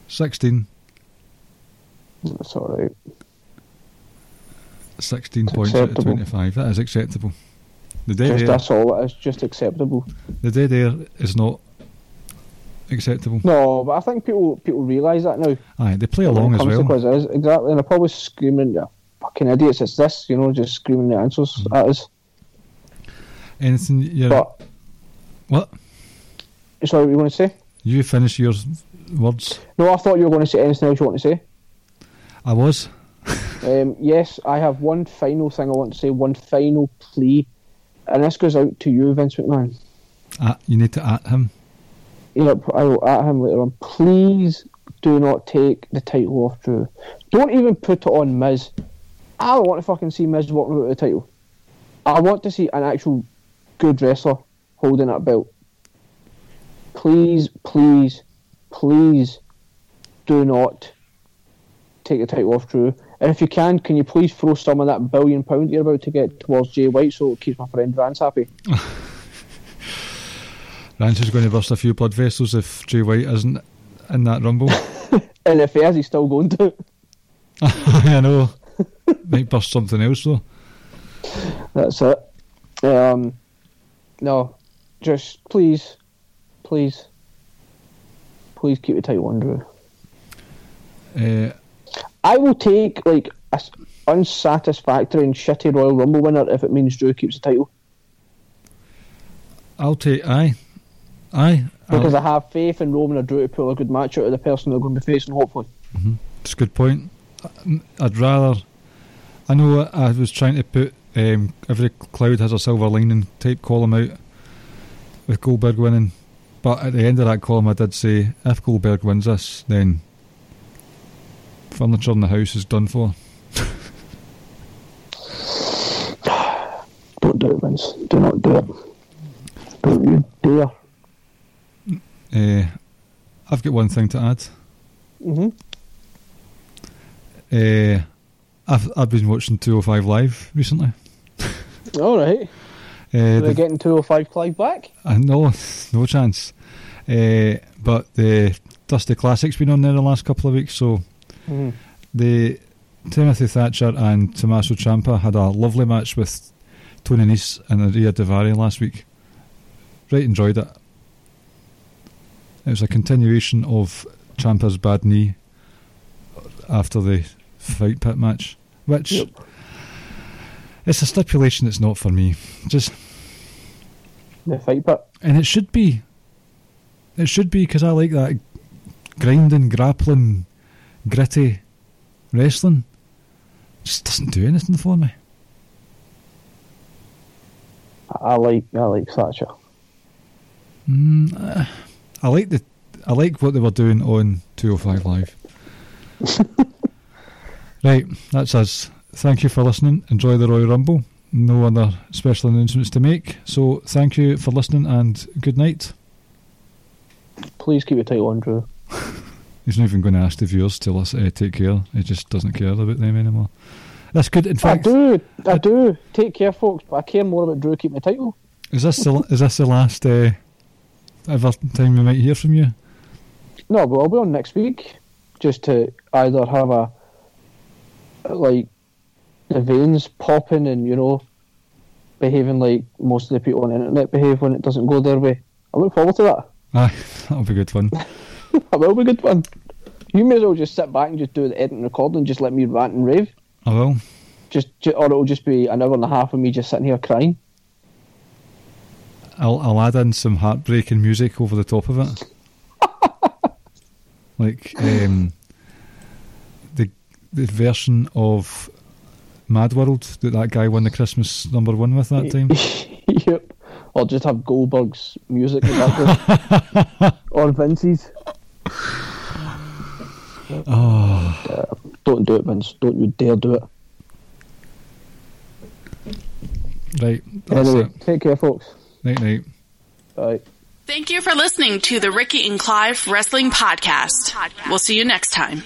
sixteen. That's all right. 16 It's points out of 25. That is acceptable. The air, that's all it is. Just acceptable. the air is not acceptable. No, but I think people people realise that now. Aye, they play along as well. quizzes, exactly. And they're probably screaming, "Yeah, fucking idiots! It's this," you know, just screaming the answers Mm-hmm. at us. Anything you're. But what? sorry, what you want to say? You finish your words. No, I thought you were going to say anything else you want to say. I was. Um, yes, I have one final thing I want to say, one final plea, and this goes out to you, Vince McMahon. At, you need to at him. Yep, I will at him later on. Please do not take the title off Drew. Don't even put it on Miz. I don't want to fucking see Miz walking out with the title. I want to see an actual good wrestler holding that belt. Please, please, please do not take the title off Drew. And if you can, can you please throw some of that billion pound you're about to get towards Jay White so it keeps my friend Vance happy? Rance is going to burst a few blood vessels if Jay White isn't in that rumble. And if he is, he's still going to. I know. Might burst something else though. That's it. Um, no, just please, please, please keep the title on Drew. Uh, I will take like a unsatisfactory and shitty Royal Rumble winner if it means Drew keeps the title I'll take. Aye. Aye. because I'll- I have faith in Roman or Drew to pull a good match out of the person they're going to be facing. Hopefully, It's a good point. I'd rather. I know I was trying to put um, every cloud has a silver lining type column out with Goldberg winning. But at the end of that column, I did say if Goldberg wins this, then furniture in the house is done for. Don't do it, Vince. Do not do it. Don't you dare. Uh, I've got one thing to add. Mm-hmm. Uh, I've I've been watching 205 Live recently. All right. Uh, Are they the- getting 205 Clive back? Uh, no, no chance. Uh, but the Dusty Classic's been on there the last couple of weeks, so The Timothy Thatcher and Tommaso Ciampa had a lovely match with Tony Nese and Ariya Daivari last week. Right, enjoyed it. It was a continuation of Ciampa's bad knee after the fight pit match, which Yep. it's a stipulation that's not for me. Just The fight pit. and it should be. It should be because I like that grinding, grappling, gritty wrestling. Just doesn't do anything for me. I like I like Thatcher. Mm, uh, I like the. I like what they were doing on 205 Live. right, that's us. Thank you for listening. Enjoy the Royal Rumble. No other special announcements to make. So thank you for listening and good night. Please keep your title on, Drew. He's not even going to ask the viewers to listen, uh, take care. He just doesn't care about them anymore. That's good. In fact, I do, I do. Take care, folks. But I care more about Drew keeping the title. is this the is this the last uh, ever time we might hear from you? No, but I'll be on next week, just to either have a like the veins popping and you know behaving like most of the people on the internet behave when it doesn't go their way. I look forward to that. Aye, that'll be good fun. that will be good fun. You may as well just sit back and just do the edit and record and just let me rant and rave. I will. Just, ju- or it'll just be an hour and a half of me just sitting here crying. I'll I'll add in some heartbreaking music over the top of it. like um, the the version of Mad World that that guy won the Christmas number one with that time. yep. Or just have Goldberg's music in the background. or Vince's. Oh, Don't do it, Vince. Don't you dare do it. right. That's anyway, it. take care, folks. Night night. Bye. Thank you for listening to the Ricky and Clive Wrestling Podcast. We'll see you next time.